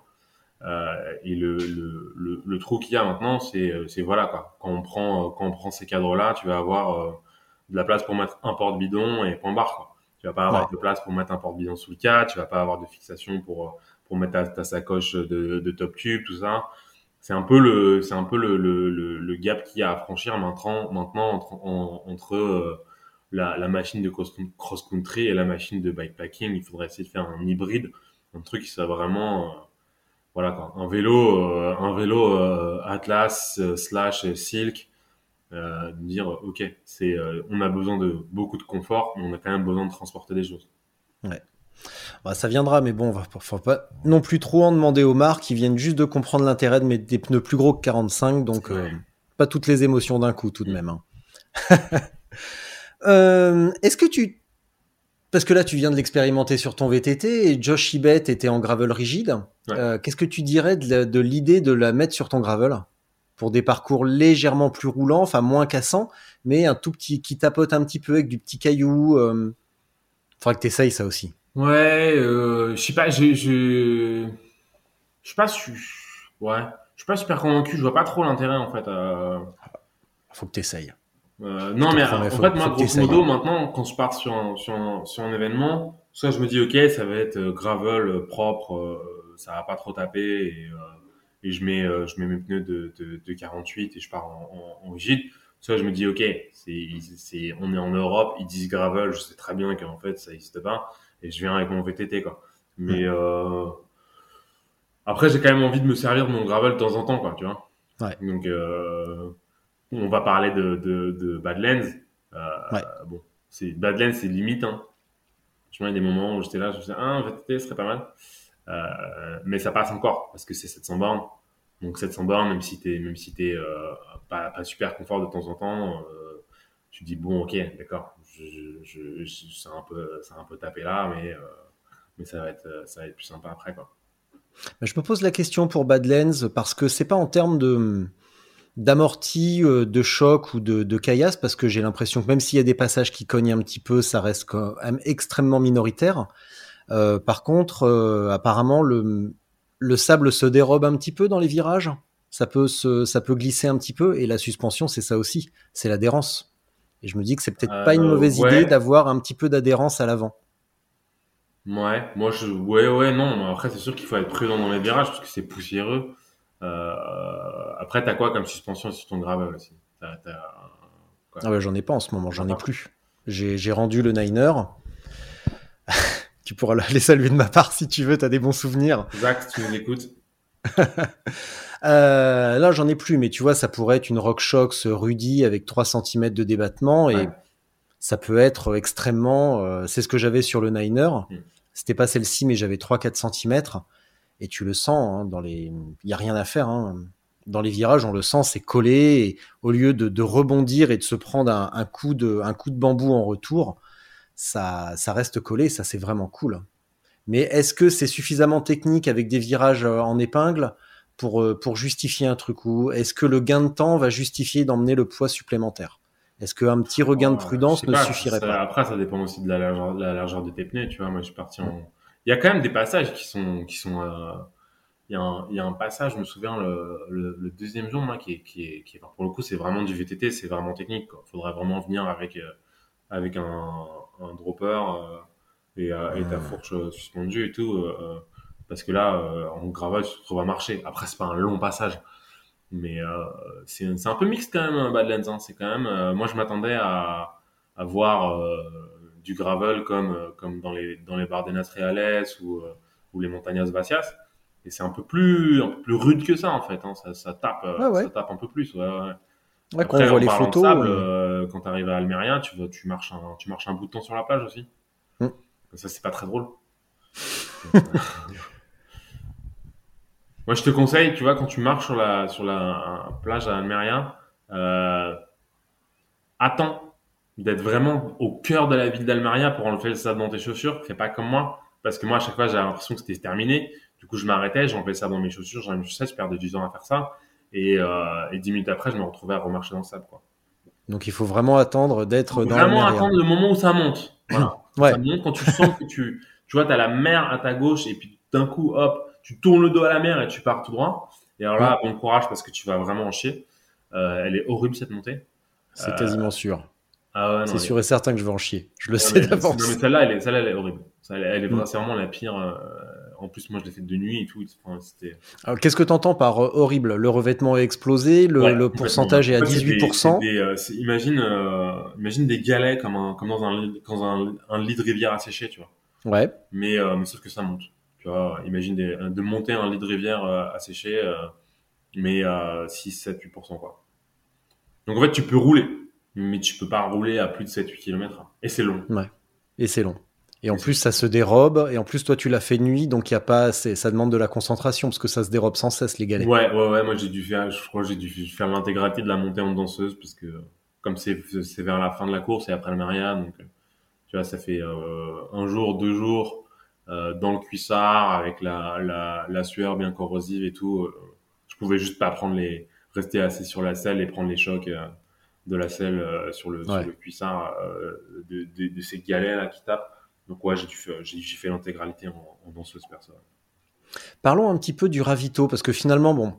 B: Euh, et le, le, le, trou qu'il y a maintenant, c'est, euh, voilà quoi. Quand on prend, euh, quand on prend ces cadres-là, tu vas avoir de la place pour mettre un porte-bidon et point barre. Quoi. Tu vas pas avoir de place pour mettre un porte-bidon sous le cas. Tu vas pas avoir de fixation pour pour mettre ta, ta sacoche de, de top tube, tout ça. C'est un peu le, c'est un peu le, le, le, gap qu'il y a à franchir maintenant, maintenant entre, entre la, la, machine de cross-country et la machine de bikepacking. Il faudrait essayer de faire un hybride, un truc qui soit vraiment voilà quoi, un vélo, euh, un vélo euh, Atlas euh, slash Silk, de dire ok, c'est, on a besoin de beaucoup de confort, mais on a quand même besoin de transporter des choses.
A: Ouais. Bah, ça viendra, mais bon, on va faut pas non plus trop en demander aux marques qui viennent juste de comprendre l'intérêt de mettre des pneus plus gros que 45, donc pas toutes les émotions d'un coup tout de mm. même. Hein. Est-ce que tu parce que là, tu viens de l'expérimenter sur ton VTT et Josh Ibet était en gravel rigide. Euh, qu'est-ce que tu dirais de, l'idée de la mettre sur ton gravel? Pour des parcours légèrement plus roulants, enfin moins cassants, mais un tout petit qui tapote un petit peu avec du petit caillou. Euh... Faudrait que t'essayes ça aussi.
B: Ouais, euh, je sais pas, je, je, sais pas, je, ouais, je suis pas super convaincu. Je vois pas trop l'intérêt en fait.
A: Faut que t'essayes.
B: Euh, non, mais en fait, moi, grosso modo, maintenant, quand je pars sur un, sur un, sur un événement, soit je me dis, OK, ça va être euh, gravel, euh, propre, euh, ça va pas trop taper, et, et je, mets, je mets mes pneus de, de, de 48 et je pars en, en, en rigide. Soit je me dis, OK, c'est, c'est, on est en Europe, ils disent gravel, je sais très bien qu'en fait, ça n'existe pas, et je viens avec mon VTT, quoi. Mais euh, après, j'ai quand même envie de me servir de mon gravel de temps en temps, quoi, tu vois.
A: Ouais.
B: Donc, euh, on va parler de, de, de Badlands. Euh, Bon, c'est Badlands, c'est limite. Hein. Je il y a des moments où j'étais là, je me disais, ah, un VTT serait pas mal. Euh, mais ça passe encore parce que c'est 700 bornes. Donc 700 bornes, même si t'es même si t'es euh, pas, super confort de temps en temps, euh, tu dis bon, ok, d'accord, je, je, c'est un peu c'est un peu tapé là, mais mais ça va être ça va être plus sympa après quoi.
A: Je me pose la question pour Badlands parce que c'est pas en termes de d'amorti, de choc ou de, de caillasse, parce que j'ai l'impression que même s'il y a des passages qui cognent un petit peu, ça reste quand même extrêmement minoritaire. Euh, par contre, euh, apparemment, le, le sable se dérobe un petit peu dans les virages. Ça peut, se, ça peut glisser un petit peu. Et la suspension, c'est ça aussi. C'est l'adhérence. Et je me dis que c'est peut-être pas une mauvaise idée d'avoir un petit peu d'adhérence à l'avant.
B: Ouais, moi je, ouais, ouais, non. Après, c'est sûr qu'il faut être prudent dans les virages parce que c'est poussiéreux. Euh, après, t'as quoi comme suspension sur ton gravel aussi?
A: Ah ouais, j'en ai pas en ce moment, j'en ai plus. J'ai rendu le Niner. Tu pourras les saluer de ma part si tu veux, t'as des bons souvenirs.
B: Zach, tu nous écoutes.
A: euh, là, j'en ai plus, mais tu vois, ça pourrait être une RockShox Rudy avec 3 cm de débattement et ça peut être extrêmement. Euh, c'est ce que j'avais sur le Niner. Hmm. C'était pas celle-ci, mais j'avais 3-4 cm et tu le sens hein, dans les. Il y a rien à faire. Hein. Dans les virages, on le sent, c'est collé. Et au lieu de, de, rebondir et de se prendre un, un, coup de, un coup de bambou en retour, ça, ça reste collé. Ça, c'est vraiment cool. Mais est-ce que c'est suffisamment technique avec des virages euh, en épingle pour, euh, pour justifier un truc? Ou est-ce que le gain de temps va justifier d'emmener le poids supplémentaire? Est-ce qu'un petit regain de prudence ne suffirait pas?
B: Après, ça dépend aussi de la largeur, de la largeur de tes pneus. Tu vois, moi, je suis parti en, il y a quand même des passages qui sont qui sont euh, il, y a un, il y a un passage je me souviens le, le, deuxième jour là, qui est qui est, qui est pour le coup c'est vraiment du VTT c'est vraiment technique Il faudrait vraiment venir avec euh, avec un, un dropper euh, et, et, ta fourche suspendue et tout parce que là en gravel tu te retrouves à marcher. Après c'est pas un long passage mais c'est c'est un peu mixte quand même Badlands hein. c'est quand même moi je m'attendais à à voir du gravel comme euh, comme dans les dans les Bardenas Reales ou euh, ou les Montañas Vacias et c'est un peu plus un peu plus rude que ça en fait hein. ça, ça tape euh, ça tape un peu plus ouais,
A: ouais. quand on voit les photos
B: quand tu arrives à Almeria tu tu marches un tu marches un bout de temps sur la plage aussi mm. ça c'est pas très drôle moi je te conseille tu vois quand tu marches sur la sur la plage à Almeria euh, attends d'être vraiment au cœur de la ville d'Almeria pour enlever le sable dans tes chaussures. Fais pas comme moi. Parce que moi, à chaque fois, j'avais l'impression que c'était terminé. Du coup, je m'arrêtais, j'enlevais ça dans mes chaussures, j'enlevais mes chaussettes, je perdais du temps à faire ça. Et, euh, et 10 minutes après, je me retrouvais à remarcher dans le sable, quoi.
A: Donc il faut vraiment attendre d'être dans
B: Vraiment
A: Almeria.
B: attendre le moment où ça monte. Voilà.
A: Ouais.
B: Ça monte quand tu sens que tu, tu vois, t'as la mer à ta gauche et puis d'un coup, hop, tu tournes le dos à la mer et tu pars tout droit. Et alors là, bon courage parce que tu vas vraiment en chier. Euh, elle est horrible cette montée.
A: C'est quasiment sûr.
B: Ah ouais,
A: C'est
B: mais-
A: sûr et certain que je vais en chier. Je le
B: Non,
A: sais d'avance.
B: Non, mais celle-là, elle est, celle-là, elle est horrible. Elle est,
A: Mm.
B: c'est vraiment la pire. euh, en plus, moi, je l'ai faite de nuit et tout. Enfin,
A: Qu'est-ce que tu entends par euh, horrible? Le revêtement est explosé, le,
B: Ouais,
A: pourcentage est à
B: En fait, c'est des-
A: 18%.
B: c'est des, euh, imagine, euh, imagine des galets comme, un, comme dans, un, lit- dans un, un lit de rivière asséché, tu vois.
A: Ouais.
B: Mais, mais sauf que ça monte. Tu vois, imagine des, de monter un lit de rivière asséché, mais à 6, 7, 8%, quoi. Donc en fait, tu peux rouler, mais tu peux pas rouler à plus de 7, 8 km. Et c'est long.
A: Et c'est long. Et en plus, ça se dérobe. Et en plus, toi, tu l'as fait nuit, donc il y a pas, ça demande de la concentration parce que ça se dérobe sans cesse, les galets.
B: Ouais, ouais, ouais. Moi, j'ai dû faire, je crois, j'ai dû faire l'intégralité de la montée en danseuse parce que comme c'est vers la fin de la course et après le Maria, donc tu vois, ça fait euh, un jour, deux jours euh, dans le cuissard avec la, la, la sueur bien corrosive et tout. euh, je pouvais juste pas prendre les, rester assis sur la selle et prendre les chocs de la selle sur le
A: Ouais.
B: sur le cuissard de, de, de ces galets là qui tapent. Donc ouais, j'ai fait l'intégralité en, en danseuse perso.
A: Parlons un petit peu du ravito parce que finalement, bon,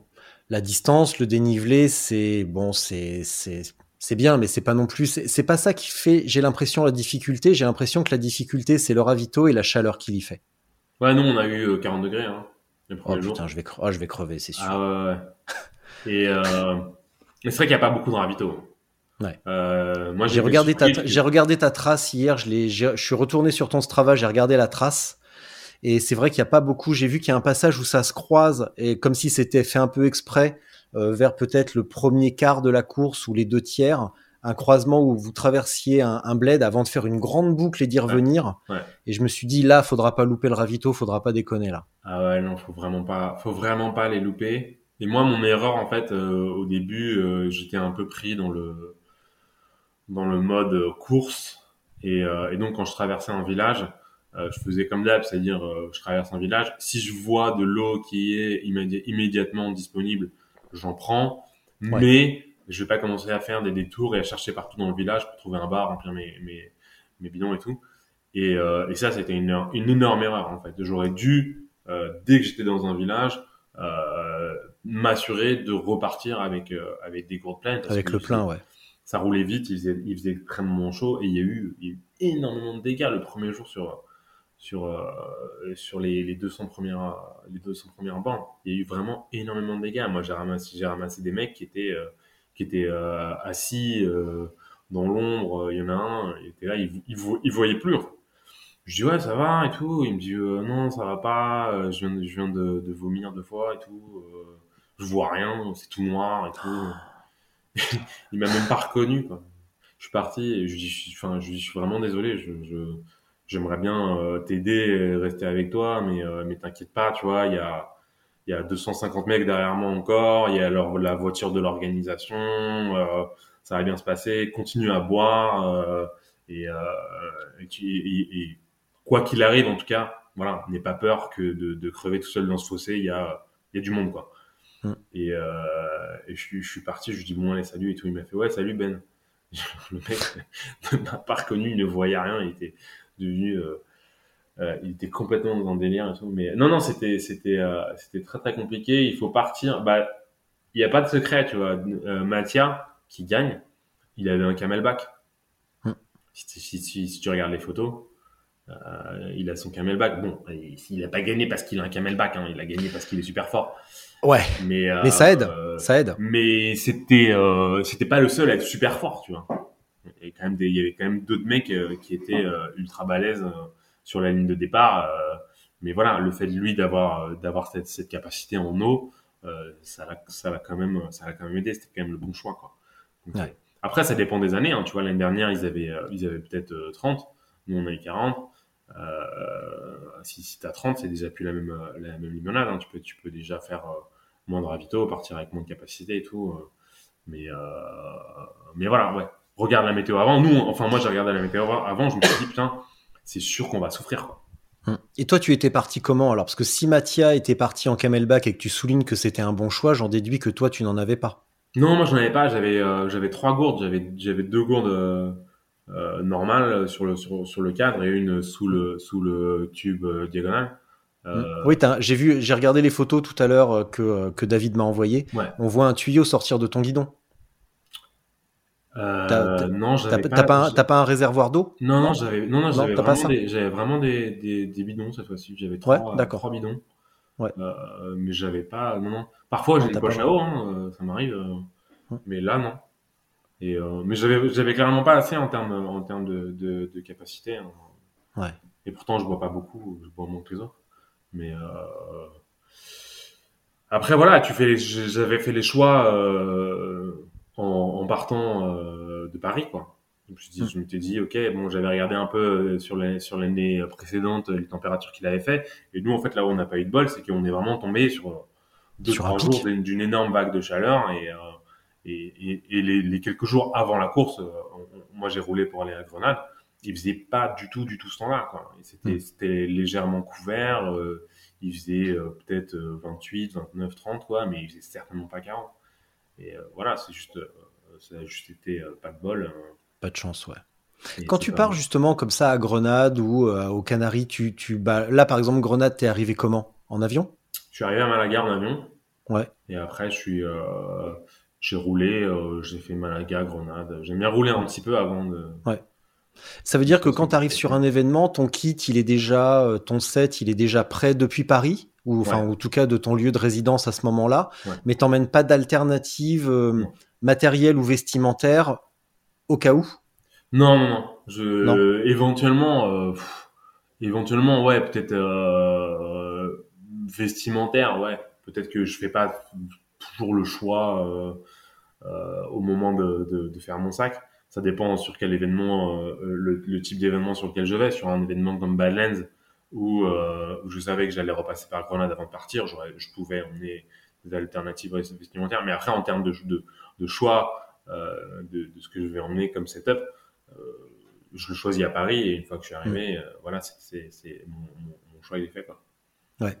A: la distance, le dénivelé, c'est bon, c'est c'est bien, mais c'est pas non plus, c'est pas ça qui fait. J'ai l'impression la difficulté. J'ai l'impression que la difficulté, c'est le ravito et la chaleur qu'il y fait.
B: Ouais, nous on a eu euh, 40 degrés hein, les
A: Oh
B: jours.
A: putain, je vais, cre- ah, je vais crever, c'est sûr.
B: Ah ouais, ouais. Et euh, mais c'est vrai qu'il n'y a pas beaucoup de ravito.
A: Ouais.
B: Euh, moi,
A: J'ai regardé ta, j'ai regardé ta trace hier. Je l'ai, je suis retourné sur ton Strava. J'ai regardé la trace. Et c'est vrai qu'il n'y a pas beaucoup. J'ai vu qu'il y a un passage où ça se croise et comme si c'était fait un peu exprès euh, vers peut-être le premier quart de la course ou les deux tiers, un croisement où vous traversiez un, un bled avant de faire une grande boucle et d'y revenir.
B: Ouais.
A: Et je me suis dit là, faudra pas louper le ravito, faudra pas déconner là.
B: Ah ouais, non, faut vraiment pas, faut vraiment pas les louper. Et moi, mon erreur, en fait, euh, au début, euh, j'étais un peu pris dans le dans le mode euh, course. Et, euh, et donc, quand je traversais un village, euh, je faisais comme d'hab, c'est-à-dire, euh, je traverse un village. Si je vois de l'eau qui est immédi- immédiatement disponible, j'en prends.
A: Ouais.
B: Mais je vais pas commencer à faire des détours et à chercher partout dans le village pour trouver un bar, remplir mes mes, mes bidons et tout. Et, euh, et ça, c'était une, une énorme erreur en fait. J'aurais dû, euh, dès que j'étais dans un village, euh, m'assurer de repartir avec euh, avec des gourdes pleines.
A: Avec le plein, ouais.
B: Ça roulait vite, il faisait, extrêmement chaud et il y a eu, énormément de dégâts le premier jour sur euh, les, les 200 premières les 200 premières bandes. Il y a eu vraiment énormément de dégâts. Moi, j'ai ramassé ramassé des mecs qui étaient euh, euh, assis dans l'ombre. Il y en a un, il était là, il, il, vo- il voyait plus. Je dis ouais ça va et tout. Il me dit non ça va pas. Je viens de, vomir deux fois et tout. je vois rien, c'est tout noir et tout. il m'a même pas reconnu quoi. Je suis parti et je lui dis, enfin je je suis vraiment désolé. Je, je j'aimerais bien euh, t'aider, rester avec toi, mais euh, mais t'inquiète pas, tu vois, il y a il y a 250 mecs derrière moi encore, il y a leur, la voiture de l'organisation, euh, ça va bien se passer, continue à boire euh, et, euh, et, et- et quoi qu'il arrive en tout cas, voilà, n'aie pas peur que de, de crever tout seul dans ce fossé, il y a il y a du monde quoi.
A: Mm.
B: Et, euh, et je, suis- je suis parti, je lui dis bon allez salut et tout, il m'a fait ouais salut Ben. Le mec ne m'a pas reconnu, il ne voyait rien, il était devenu euh, euh, il était complètement dans un délire et tout. Mais non, non, c'était, c'était, euh, c'était très très compliqué. Il faut partir. Bah, il n'y a pas de secret, tu vois. Euh, Mathia, qui gagne, il avait un camelback.
A: Hmm.
B: Si, si, si, si tu regardes les photos, euh, il a son camelback. Bon, il, il a pas gagné parce qu'il a un camelback. Hein, il a gagné parce qu'il est super fort.
A: Ouais,
B: Mais, euh,
A: mais ça aide,
B: euh,
A: ça aide.
B: mais c'était euh, c'était pas le seul à être super fort, tu vois. Il y avait quand même des, il y avait quand même d'autres mecs euh, qui étaient ultra balèzes sur la ligne de départ. euh, mais voilà, le fait de lui d'avoir d'avoir cette, cette capacité en eau, euh, ça l'a ça l'a quand même ça l'a quand même aidé. C'était quand même le bon choix, quoi. Donc,
A: Ouais.
B: Après, ça dépend des années. Hein, tu vois, l'année dernière, ils avaient ils avaient peut-être euh, 30. Nous, on avait 40. Euh, si si t'as 30, c'est déjà plus la même euh, la même limonade. Hein. Tu peux tu peux déjà faire euh, moins de ravito, partir avec moins de capacité et tout. mais mais voilà, ouais. regarde la météo avant. Nous, enfin moi j'ai regardé la météo avant, je me suis dit putain, c'est sûr qu'on va souffrir quoi.
A: Hum. Et toi, tu étais parti comment alors? Parce que si Mathia était parti en camelback et que tu soulignes que c'était un bon choix, j'en déduis que toi, tu n'en avais pas.
B: Non, moi j'en avais pas. J'avais euh, j'avais trois gourdes. J'avais j'avais deux gourdes euh, euh normales sur le sur, sur, le cadre et une sous le sous le tube diagonal.
A: Hum. Oui, j'ai vu, j'ai regardé les photos tout à l'heure que, que David m'a envoyé. On voit un tuyau sortir de ton guidon.
B: Euh, non, j'avais
A: pas. T'as pas, un réservoir d'eau?
B: Non, non, j'avais, non, non, j'avais vraiment, vraiment des, des, des, bidons cette fois-ci. J'avais trois, trois bidons. Ouais. Euh, mais j'avais pas, non, non. Parfois, j'ai une poche à eau, hein, euh, ça m'arrive. Euh, mais là, non. Et, euh, mais j'avais, j'avais clairement pas assez en termes, en termes de, de, de capacité. Hein.
A: Ouais.
B: Et pourtant, je bois pas beaucoup, je bois moins que les autres. Mais après, voilà, tu fais, j'avais fait les choix en, partant euh, de Paris, quoi. Donc, je, je m'étais dit, ok, bon, j'avais regardé un peu euh, sur l'année sur l'année précédente les températures qu'il avait fait, et nous, en fait, là où on n'a pas eu de bol, c'est qu'on est vraiment tombé sur deux trois jours d'une énorme vague de chaleur, et, euh, et, et, les, quelques jours avant la course, moi, j'ai roulé pour aller à Grenade, il faisait pas du tout, du tout ce temps-là, quoi. C'était, c'était légèrement couvert, il faisait peut-être 28, 29, 30, quoi, mais il faisait certainement pas 40. Et euh, voilà, c'est juste, euh, ça a juste été euh, pas de bol.
A: Pas de chance, ouais. Quand tu pars justement comme ça à Grenade ou aux Canaries, tu, tu bah, là par exemple Grenade, t'es arrivé comment? En avion?
B: Je suis arrivé à Malaga en avion.
A: Ouais.
B: Et après, je suis, j'ai roulé, j'ai fait Malaga, Grenade. J'aime bien rouler un petit peu avant de.
A: Ouais. Ça veut dire que quand tu arrives sur un événement, ton kit, il est déjà, ton set, il est déjà prêt depuis Paris? Ou enfin, en tout cas de ton lieu de résidence à ce moment-là, mais mais t'emmènes pas d'alternative euh, matérielle ou vestimentaire au cas où?
B: Non, non, non. Je, éventuellement, euh, éventuellement, ouais, peut-être euh, vestimentaire, ouais. Peut-être que je fais pas toujours le choix au moment de, faire mon sac. Ça dépend sur quel événement, le, le, type d'événement sur lequel je vais. Sur un événement comme Badlands, où, euh, où je savais que j'allais repasser par Grenade avant de partir. Je pouvais emmener des alternatives vestimentaires. Mais après, en termes de, de, de choix euh, de, de, ce que je vais emmener comme setup, euh, je le choisis à Paris et une fois que je suis arrivé, mm. euh, voilà, c'est mon, mon, mon, choix il est fait. Quoi.
A: Ouais.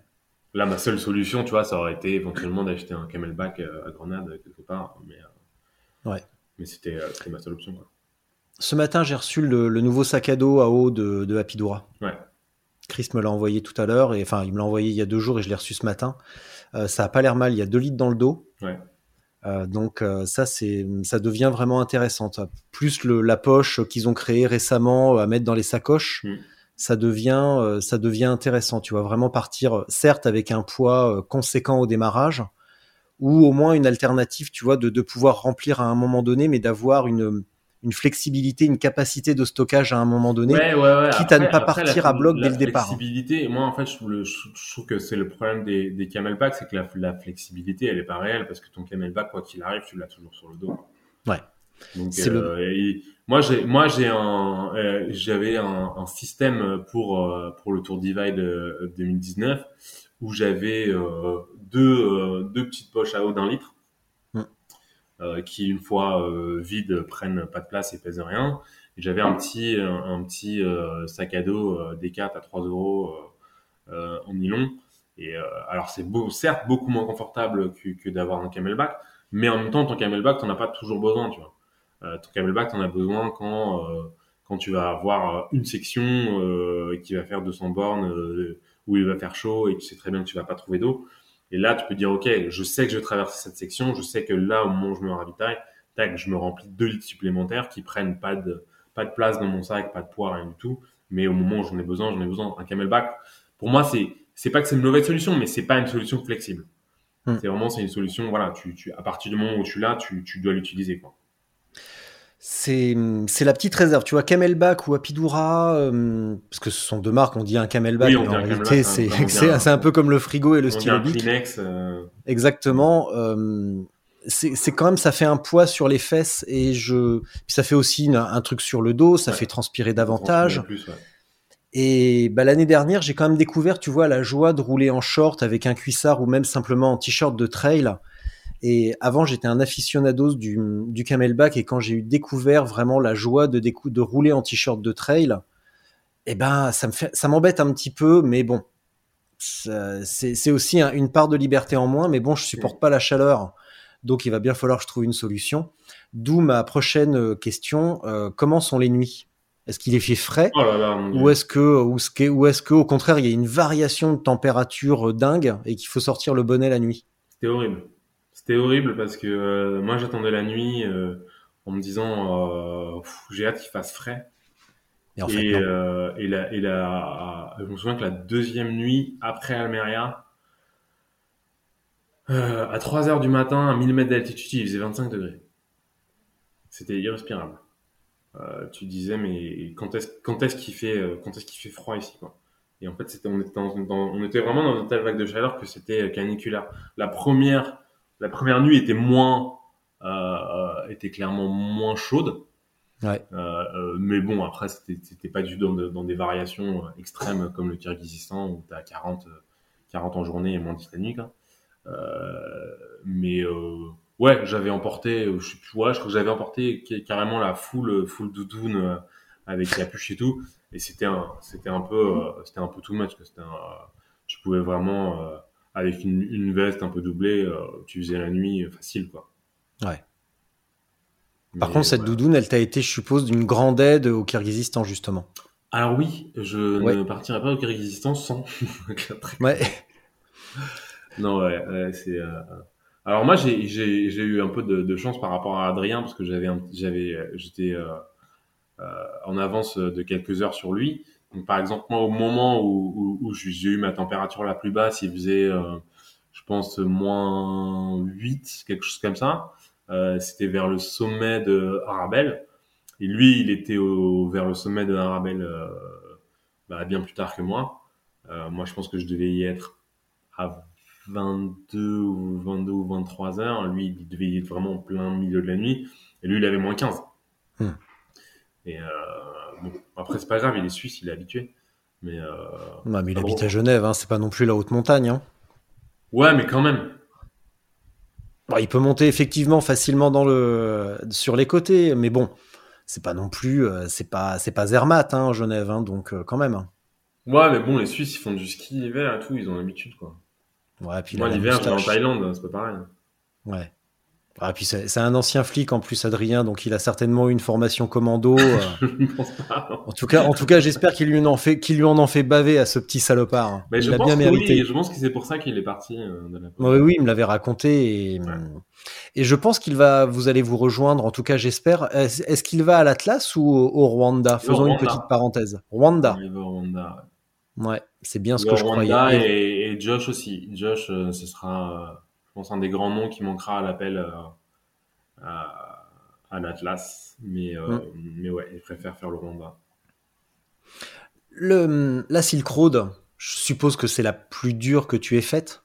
B: Là, ma seule solution, tu vois, ça aurait été éventuellement d'acheter un camelback euh, à Grenade quelque part. Mais,
A: euh, ouais.
B: mais c'était ma seule option. Quoi.
A: Ce matin, j'ai reçu le, le, nouveau sac à dos à eau de, de Apidora.
B: Ouais.
A: Chris me l'a envoyé tout à l'heure, et enfin, il me l'a envoyé il y a deux jours et je l'ai reçu ce matin. Euh, ça a pas l'air mal, il y a deux litres dans le dos. Euh, donc euh, ça, c'est, ça devient vraiment intéressant. Plus le, la poche qu'ils ont créée récemment à mettre dans les sacoches, mm. Ça devient, ça devient intéressant. Tu vas vraiment partir, certes avec un poids conséquent au démarrage, ou au moins une alternative, tu vois, de, de pouvoir remplir à un moment donné, mais d'avoir une une flexibilité, une capacité de stockage à un moment donné, quitte à ne pas partir à bloc dès le départ.
B: La flexibilité, moi en fait, je, trouve que c'est le problème des, des camelbacks, c'est que la, flexibilité, elle est pas réelle parce que ton camelback, quoi qu'il arrive, tu l'as toujours sur le dos.
A: Ouais.
B: Donc, euh, moi, j'ai, moi, j'ai un, euh, j'avais un, un, système pour euh, pour le Tour Divide 2019 où j'avais deux deux petites poches à eau d'un litre euh, qui une fois euh, vides prennent pas de place et pèsent rien. J'avais un petit un, petit euh, sac à dos D4 à 3 euros en nylon. Et alors c'est beau, certes beaucoup moins confortable que, que d'avoir un camelback, mais en même temps ton camelback t'en as pas toujours besoin, tu vois. Euh, ton camelback t'en as besoin quand quand tu vas avoir une section qui va faire 200 bornes où il va faire chaud et tu sais très bien que tu vas pas trouver d'eau. Et là, tu peux dire, OK, je sais que je vais traverser cette section, je sais que là, au moment où je me ravitaille, tac, je me remplis deux litres supplémentaires qui prennent pas de, pas de place dans mon sac, pas de poids, rien du tout. Mais au moment où j'en ai besoin, j'en ai besoin. Un camelback, pour moi, c'est, c'est pas que c'est une mauvaise solution, mais c'est pas une solution flexible. Hmm. C'est vraiment, c'est une solution, voilà, tu, tu, à partir du moment où tu l'as, tu, tu dois l'utiliser, quoi
A: c'est la petite réserve. Tu vois, Camelback ou Apidura, euh, parce que ce sont deux marques, on dit un Camelback, mais en réalité, c'est un peu comme le frigo et le stylo
B: euh...
A: Exactement. Euh, c'est quand même, ça fait un poids sur les fesses et je, Puis ça fait aussi un truc sur le dos, ça fait transpirer davantage. Et bah, l'année dernière, j'ai quand même découvert, tu vois, la joie de rouler en short avec un cuissard ou même simplement en t-shirt de trail Et avant, j'étais un aficionados du, du camelback. Et quand j'ai eu découvert vraiment la joie de, de rouler en t-shirt de trail, eh ben, ça me fait, ça m'embête un petit peu, mais bon, c'est aussi une part de liberté en moins, mais bon, je supporte pas la chaleur, donc il va bien falloir que je trouve une solution. D'où ma prochaine euh, question euh, comment sont les nuits? Est-ce qu'il est fait frais?
B: Oh là là,
A: ou est-ce que ou est-ce que au contraire il y a une variation de température euh, dingue et qu'il faut sortir le bonnet la nuit?
B: C'était horrible. C'était horrible parce que moi j'attendais la nuit en me disant j'ai hâte qu'il fasse frais. Et, en fait, et, euh, et, la, et la, je me souviens que la deuxième nuit après Almeria, euh, à 3 heures du matin, à 1000 mètres d'altitude, il faisait 25 degrés. C'était irrespirable. Euh, tu disais, mais quand est-ce quand est-ce qu'il fait euh, quand est-ce qu'il fait froid ici quoi? Et en fait, c'était on était dans, on était vraiment dans une telle vague de chaleur que c'était caniculaire. La première la première nuit était moins euh, était clairement moins chaude.
A: Ouais.
B: Euh, euh, mais bon, après, c'était pas du tout dans, dans, des variations extrêmes comme le Kyrgyzstan où tu as 40, 40 en journée et moins 10 la nuit. Quoi. Euh, mais euh, ouais, j'avais emporté, je sais plus, ouais, je crois que j'avais emporté carrément la full, full doudoune euh, avec capuche et tout. Et c'était un, c'était un peu, c'était un peu too much. C'était tu pouvais vraiment, avec une, une, veste un peu doublée, tu faisais la nuit facile, quoi.
A: Ouais. Par contre, cette doudoune, elle t'a été, je suppose, d'une grande aide au Kyrgyzstan, justement.
B: Alors oui, je ne partirai pas au Kyrgyzstan sans
A: Ouais.
B: non, ouais, c'est. Euh... Alors moi, j'ai eu un peu de, de, chance par rapport à Adrien parce que j'avais j'avais j'étais euh, euh, en avance de quelques heures sur lui. Donc par exemple, moi, au moment où, où, où j'ai eu ma température la plus basse, il faisait, euh, je pense, moins 8, quelque chose comme ça. Euh, c'était vers le sommet de Arabelle. Et lui, il était au, vers le sommet de Arabelle euh, bah, bien plus tard que moi. Euh, moi, je pense que je devais y être à 22 ou 22 ou 23 heures. Lui, il devait y être vraiment en plein milieu de la nuit. Et lui, il avait moins 15. Hmm. Et euh, bon, après, c'est pas grave, il est suisse, il est habitué. Mais, euh,
A: mais il habite à Genève, hein, c'est pas non plus la haute montagne. Hein.
B: Ouais, mais quand même.
A: Bah, il peut monter effectivement facilement dans le sur les côtés, mais bon, c'est pas non plus, euh, c'est pas c'est pas Zermatt hein, Genève, hein, donc euh, quand même.
B: Ouais, mais bon, les Suisses ils font du ski l'hiver et tout, ils ont l'habitude quoi.
A: Ouais, puis
B: moi l'hiver je vais en Thaïlande, c'est pas pareil.
A: Ouais. Ah, puis c'est un ancien flic en plus, Adrien, donc il a certainement eu une formation commando. Euh. en tout cas, en tout cas, j'espère qu'il lui en fait, qu'il lui en, en fait baver à ce petit salopard.
B: Mais je,
A: il
B: pense bien mérité. Oui, je pense que c'est pour ça qu'il est parti. Euh,
A: de la... oui, oui, il me l'avait raconté et, et je pense qu'il va, vous allez vous rejoindre. En tout cas, j'espère. Est-ce qu'il va à l'Atlas ou au Rwanda? Faisons une petite parenthèse. Rwanda.
B: Il va au Rwanda.
A: Ouais, c'est bien ce que je
B: croyais. Et, et, Josh aussi. Josh, euh, ce sera je pense, un des grands noms qui manquera à l'appel euh, à, à l'Atlas. Mais, euh, mm. mais ouais, il préfère faire le Rwanda.
A: Le, la Silk Road, je suppose que c'est la plus dure que tu aies faite?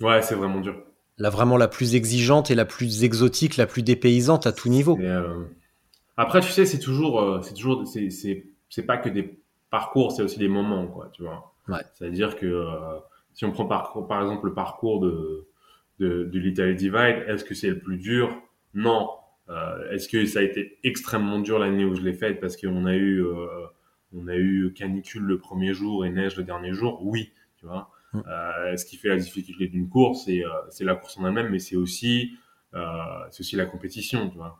B: Ouais, c'est vraiment dur.
A: La vraiment la plus exigeante et la plus exotique, la plus dépaysante à tout niveau.
B: Euh... Après, tu sais, c'est toujours, c'est toujours, c'est pas que des parcours, c'est aussi des moments, quoi, tu vois.
A: Ouais.
B: C'est-à-dire que si on prend par, par exemple le parcours de, de, de l'Italy Divide, est-ce que c'est le plus dur? Non. Euh, est-ce que ça a été extrêmement dur l'année où je l'ai faite parce qu'on a eu euh, on a eu canicule le premier jour et neige le dernier jour? Oui, tu vois. Mm. Euh, ce qui fait la difficulté d'une course, c'est c'est la course en elle-même, mais c'est aussi c'est aussi la compétition, tu vois.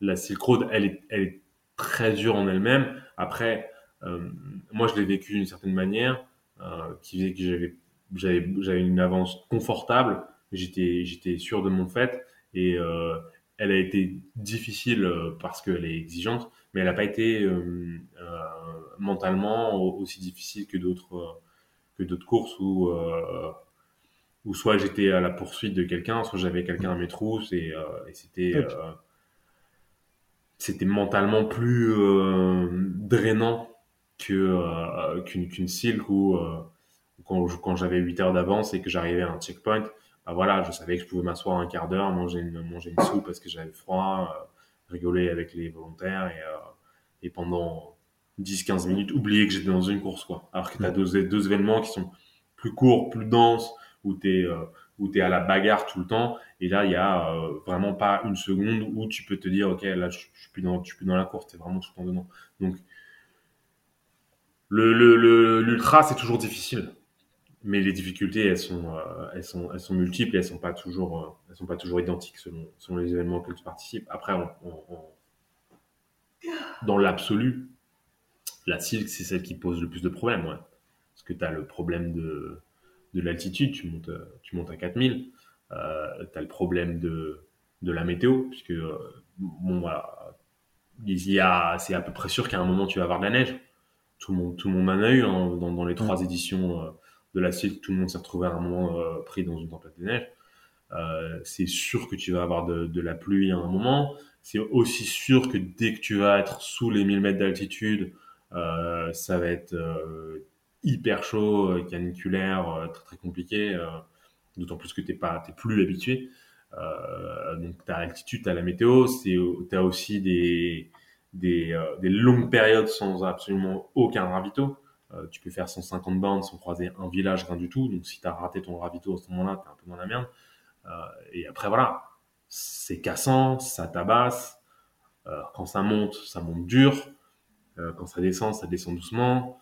B: La Silk Road, elle est elle est très dure en elle-même. Après, moi je l'ai vécu d'une certaine manière. Qui faisait que j'avais j'avais j'avais une avance confortable j'étais j'étais sûr de mon fait et euh, elle a été difficile euh, parce qu'elle est exigeante mais elle n'a pas été euh, mentalement aussi difficile que d'autres que d'autres courses où où soit j'étais à la poursuite de quelqu'un soit j'avais quelqu'un à mes trousses et, et c'était c'était mentalement plus drainant que euh, qu'une qu'une silk euh, quand, quand j'avais 8 heures d'avance et que j'arrivais à un checkpoint, bah voilà, je savais que je pouvais m'asseoir un quart d'heure, manger une, manger une soupe parce que j'avais froid, euh, rigoler avec les volontaires et, et pendant 10-15 minutes, oublier que j'étais dans une course, quoi. Alors que tu as deux, deux événements qui sont plus courts, plus denses, où tu es, es à la bagarre tout le temps. Et là, il y a vraiment pas une seconde où tu peux te dire, OK, là, je, je suis plus dans, je suis plus dans la course, tu es vraiment tout le temps dedans. Donc, le, le, l'ultra, c'est toujours difficile. Mais les difficultés, elles sont, elles sont, elles sont multiples et elles sont pas toujours, elles sont pas toujours identiques selon, selon les événements auxquels tu participes. Après, dans l'absolu, la silk, c'est celle qui pose le plus de problèmes, ouais. Parce que tu as le problème de, de l'altitude, tu montes, tu montes à 4000, euh, tu as le problème de, de la météo, puisque, euh, bon, voilà, il y a, c'est à peu près sûr qu'à un moment, tu vas avoir de la neige. Tout le monde, tout le monde en a eu, hein, dans, dans les trois éditions euh, de la silk, tout le monde s'est retrouvé à un moment euh, pris dans une tempête de neige. Euh, c'est sûr que tu vas avoir de, de, la pluie à un moment. C'est aussi sûr que dès que tu vas être sous les 1000 mètres d'altitude, euh, ça va être hyper chaud, caniculaire, très très compliqué. D'autant plus que t'es pas, t'es plus habitué. donc t'as l'altitude, t'as la météo, c'est, t'as aussi des des, des, longues périodes sans absolument aucun ravito. Tu peux faire 150 bandes sans croiser un village, rien du tout. Donc si t'as raté ton ravito à ce moment-là, t'es un peu dans la merde. et après voilà, c'est cassant, ça tabasse. Euh, quand ça monte, ça monte dur. Euh, quand ça descend, ça descend doucement.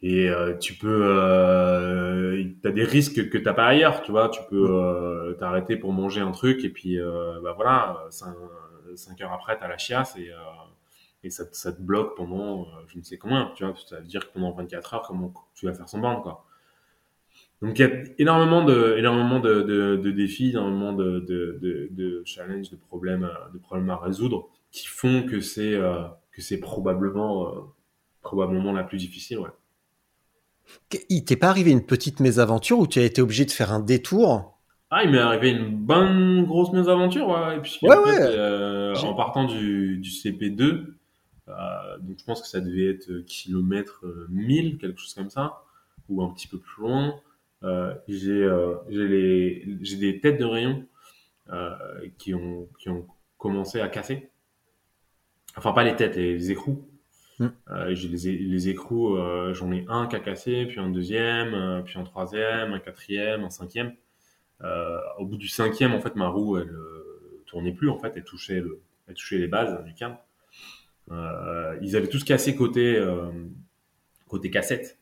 B: Et euh, tu peux, euh, t'as des risques que t'as pas ailleurs, tu vois. Tu peux euh, t'arrêter pour manger un truc et puis, euh, bah voilà, cinq, cinq heures après, t'as la chiasse et, et ça, ça, te bloque pendant je ne sais combien, tu vois. Ça veut dire que pendant 24 heures, comment tu vas faire son bande, quoi. Donc il y a énormément de, énormément de, de, de défis, énormément de, de, challenges, de problèmes, de problèmes à résoudre qui font que c'est euh, que c'est probablement euh, probablement la plus difficile. Ouais.
A: Il t'est pas arrivé une petite mésaventure où tu as été obligé de faire un détour?
B: Ah, il m'est arrivé une bonne grosse mésaventure, ouais. Et puis,
A: ouais,
B: en,
A: ouais.
B: euh, en partant du, du CP2, euh, donc je pense que ça devait être kilomètre 1000, quelque chose comme ça, ou un petit peu plus loin. Euh, j'ai euh, des têtes de rayon euh, qui ont qui ont commencé à casser enfin pas les têtes les écrous mm. j'ai les, les écrous j'en ai un qui a cassé puis un deuxième puis un troisième un quatrième un cinquième au bout du cinquième en fait ma roue elle tournait plus en fait elle touchait le elle touchait les bases du cadre ils avaient tous cassé côté côté cassette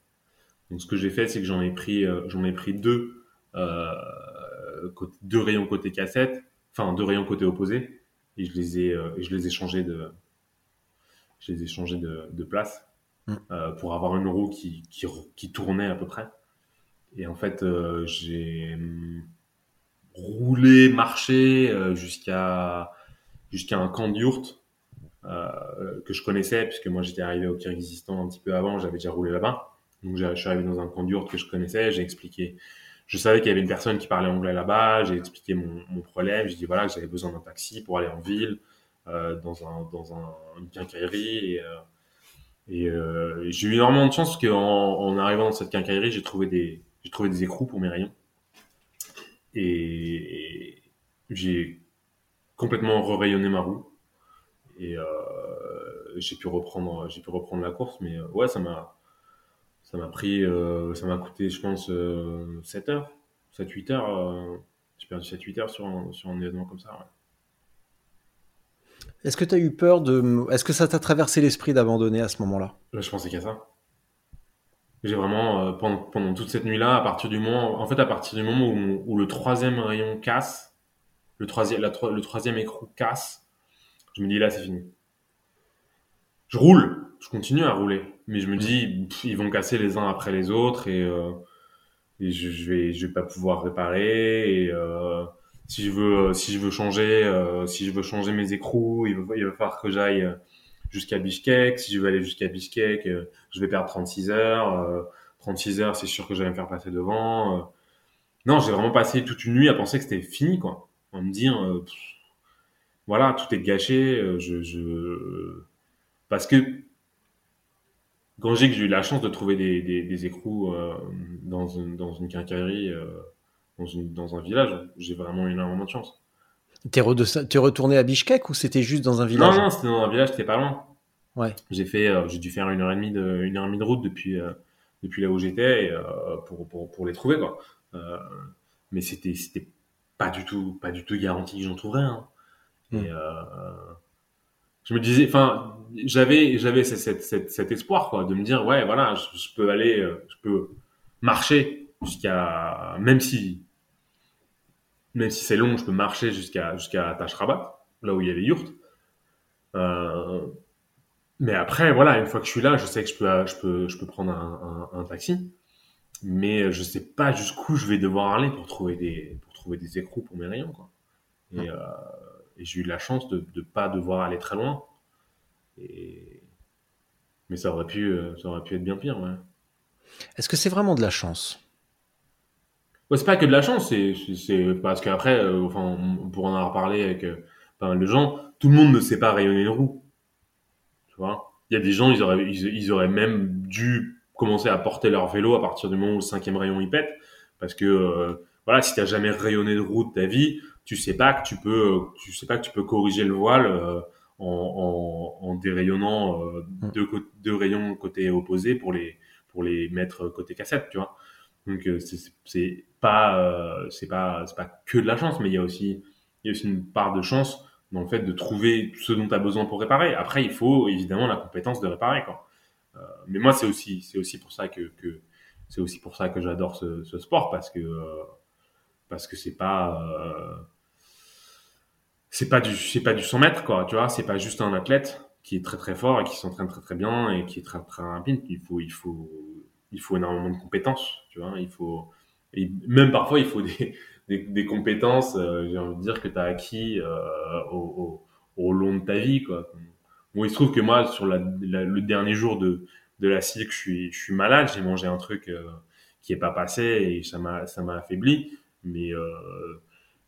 B: donc ce que j'ai fait, c'est que j'en ai pris, euh, j'en ai pris deux, euh, deux rayons côté cassette, enfin deux rayons côté opposé, et je les ai, euh, je les ai changés de, je les ai changés de, de place
A: Mm.
B: euh, pour avoir une roue qui, qui, qui tournait à peu près. Et en fait, euh, j'ai hum, roulé, marché euh, jusqu'à jusqu'à un camp de euh, que je connaissais puisque moi j'étais arrivé au Kyrgyzstan un petit peu avant, j'avais déjà roulé là-bas. Donc je suis arrivé dans un camp d'yourte que je connaissais, j'ai expliqué, je savais qu'il y avait une personne qui parlait anglais là-bas, j'ai expliqué mon, problème, j'ai dit voilà que j'avais besoin d'un taxi pour aller en ville, euh, dans un dans un, une quincaillerie et, euh, et, euh, j'ai eu énormément de chance qu'en en arrivant dans cette quincaillerie, j'ai trouvé des j'ai trouvé des écrous pour mes rayons. Et j'ai complètement re-rayonné ma roue et euh, j'ai pu reprendre j'ai pu reprendre la course mais ouais ça m'a ça m'a pris, euh, ça m'a coûté, je pense, euh, 7 heures, 7-8 heures. Euh, j'ai perdu 7-8 heures sur un, sur un événement comme ça. Ouais.
A: Est-ce que tu as eu peur de. Est-ce que ça t'a traversé l'esprit d'abandonner à ce moment-là?
B: Là, je pensais qu'à ça. J'ai vraiment, euh, pendant, pendant toute cette nuit-là, à partir du moment, en fait, à partir du moment où, où le troisième rayon casse, le troisième, la, le troisième écrou casse, je me dis là, c'est fini. Je roule, je continue à rouler, mais je me dis, pff, ils vont casser les uns après les autres et, euh, et je, je, vais, je vais pas pouvoir réparer. Et euh, si je veux, si je veux changer, euh, si je veux changer mes écrous, il va, il va falloir que j'aille jusqu'à Bishkek. Si je veux aller jusqu'à Bishkek, euh, je vais perdre 36 heures. Euh, 36 heures, c'est sûr que j'allais me faire passer devant. Euh. non, j'ai vraiment passé toute une nuit à penser que c'était fini, quoi. À me dire, euh, pff, voilà, tout est gâché. je, je... Parce que quand j'ai que j'ai eu la chance de trouver des, des, des écrous euh, dans, une, dans une quincaillerie, euh, dans, une, dans un village, j'ai vraiment eu énormément de chance.
A: T'es, re t'es retourné à Bishkek ou c'était juste dans un village?
B: Non, non, c'était dans un village, c'était pas loin.
A: Ouais.
B: J'ai fait, euh, j'ai dû faire une heure et demie de, une heure et demie de route depuis, depuis là où j'étais pour, pour, pour les trouver, quoi. mais c'était c'était pas du tout pas du tout garanti que j'en trouverais. Hein.
A: Mm.
B: Et euh, je me disais, enfin, j'avais j'avais cet, espoir quoi, de me dire ouais voilà, je, je peux aller, euh, je peux marcher jusqu'à même si même si c'est long, je peux marcher jusqu'à jusqu'à Tashrabat, là où il y a les yurts. Euh, mais après, voilà, une fois que je suis là, je sais que je peux, je peux, je peux prendre un, un, un taxi, mais je sais pas jusqu'où je vais devoir aller pour trouver des, pour trouver des écrous pour mes rayons, quoi. Et, euh, et j'ai eu la chance de ne pas devoir aller très loin. Et... Mais ça aurait pu, euh, ça aurait pu être bien pire, ouais.
A: Est-ce que c'est vraiment de la chance?
B: Ouais, c'est pas que de la chance, c'est, parce qu'après, euh, enfin, on pourra en avoir parlé avec euh, pas mal de gens, tout le monde ne sait pas rayonner une roue. Tu vois? Il y a des gens, ils auraient, ils, ils auraient même dû commencer à porter leur vélo à partir du moment où le cinquième rayon y pète. Parce que, euh, voilà, si t'as jamais rayonné de roue de ta vie, tu sais pas que tu peux, tu sais pas que tu peux corriger le voile, euh, en, en, en dérayonnant, euh, deux, cô- deux rayons côté opposé pour les, pour les mettre côté cassette, tu vois. Donc euh, c'est pas c'est pas c'est pas que de la chance, mais il y a aussi il y a aussi une part de chance dans le fait de trouver ce dont tu as besoin pour réparer. Après, il faut évidemment la compétence de réparer quoi. Euh, mais moi c'est aussi c'est aussi pour ça que, que c'est aussi pour ça que j'adore ce, ce sport parce que euh, parce que c'est pas euh, c'est pas du c'est pas du 100 mètres quoi, tu vois, c'est pas juste un athlète qui est très très fort et qui s'entraîne très très bien et qui est très très rapide. Il faut il faut il faut énormément de compétences, tu vois. Il faut et même parfois il faut des des, des compétences, euh, j'ai envie de dire que tu as acquis euh, au, au, au long de ta vie, quoi. Bon, il se trouve que moi sur la, le dernier jour de de la cycle, je suis je suis malade, j'ai mangé un truc euh, qui est pas passé et ça m'a ça m'a affaibli, mais euh,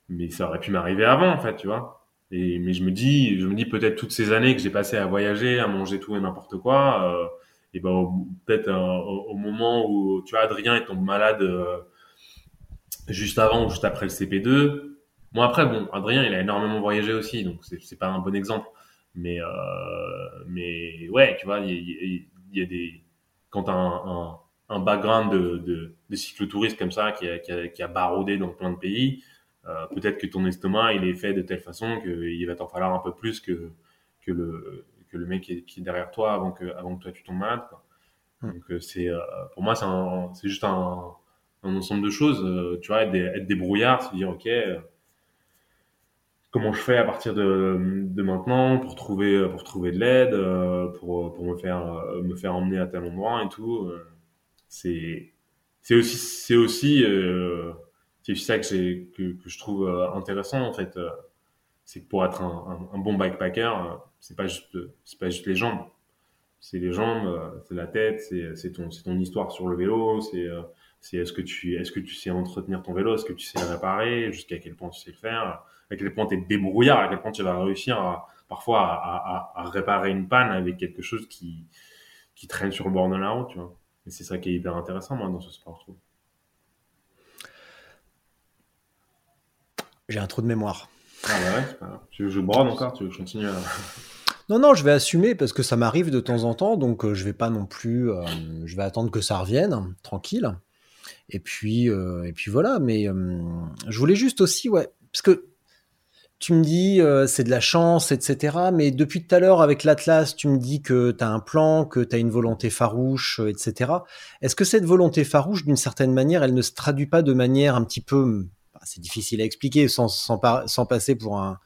B: mais ça aurait pu m'arriver avant en fait, tu vois. Et mais je me dis je me dis peut-être toutes ces années que j'ai passé à voyager, à manger tout et n'importe quoi. Euh, et ben peut-être euh, au, moment où tu vois Adrien il tombe malade euh, juste avant ou juste après le CP2 moi après bon Adrien il a énormément voyagé aussi donc c'est pas un bon exemple mais euh, mais ouais tu vois il y, a- des quand t'as un, un, un background de, de, de cyclotourisme comme ça qui a, qui, a, qui a baroudé dans plein de pays euh, peut-être que ton estomac il est fait de telle façon qu'il va t'en falloir un peu plus que que le que le mec qui est, qui est derrière toi avant que avant que toi tu tombes malade quoi.
A: Mm.
B: donc euh, c'est euh, pour moi c'est c'est juste un, un ensemble de choses euh, tu vois être, des, être débrouillard se dire ok euh, comment je fais à partir de, de maintenant pour trouver pour trouver de l'aide euh, pour pour me faire me faire emmener à tel endroit et tout euh, c'est c'est aussi c'est aussi euh, c'est ça que que, que je trouve euh, intéressant en fait euh, c'est que pour être un, un, un bon bikepacker euh, c'est pas juste c'est pas juste les jambes. C'est les jambes c'est la tête c'est c'est ton c'est ton histoire sur le vélo c'est c'est est-ce que tu est-ce que tu sais entretenir ton vélo est-ce que tu sais le réparer jusqu'à quel point tu sais le faire à quel point tu es débrouillard à quel point tu vas réussir à, parfois à, à, à réparer une panne avec quelque chose qui qui traîne sur le bord de la route tu vois. Et c'est ça qui est hyper intéressant moi dans ce sport je trouve
A: J'ai un trou de mémoire.
B: ah bah ouais pas tu veux que je brode encore tu veux que je continue à...
A: Non, non, je vais assumer parce que ça m'arrive de temps en temps, donc euh, je vais pas non plus. euh, je vais attendre que ça revienne, tranquille. Et puis, euh, et puis voilà. Mais je voulais juste aussi, ouais, parce que tu me dis c'est de la chance, etc. Mais depuis tout à l'heure avec l'Atlas, tu me dis que tu as un plan, que tu as une volonté farouche, etc. Est-ce que cette volonté farouche, d'une certaine manière, elle ne se traduit pas de manière un petit peu, c'est difficile à expliquer sans, sans, par- sans passer pour un,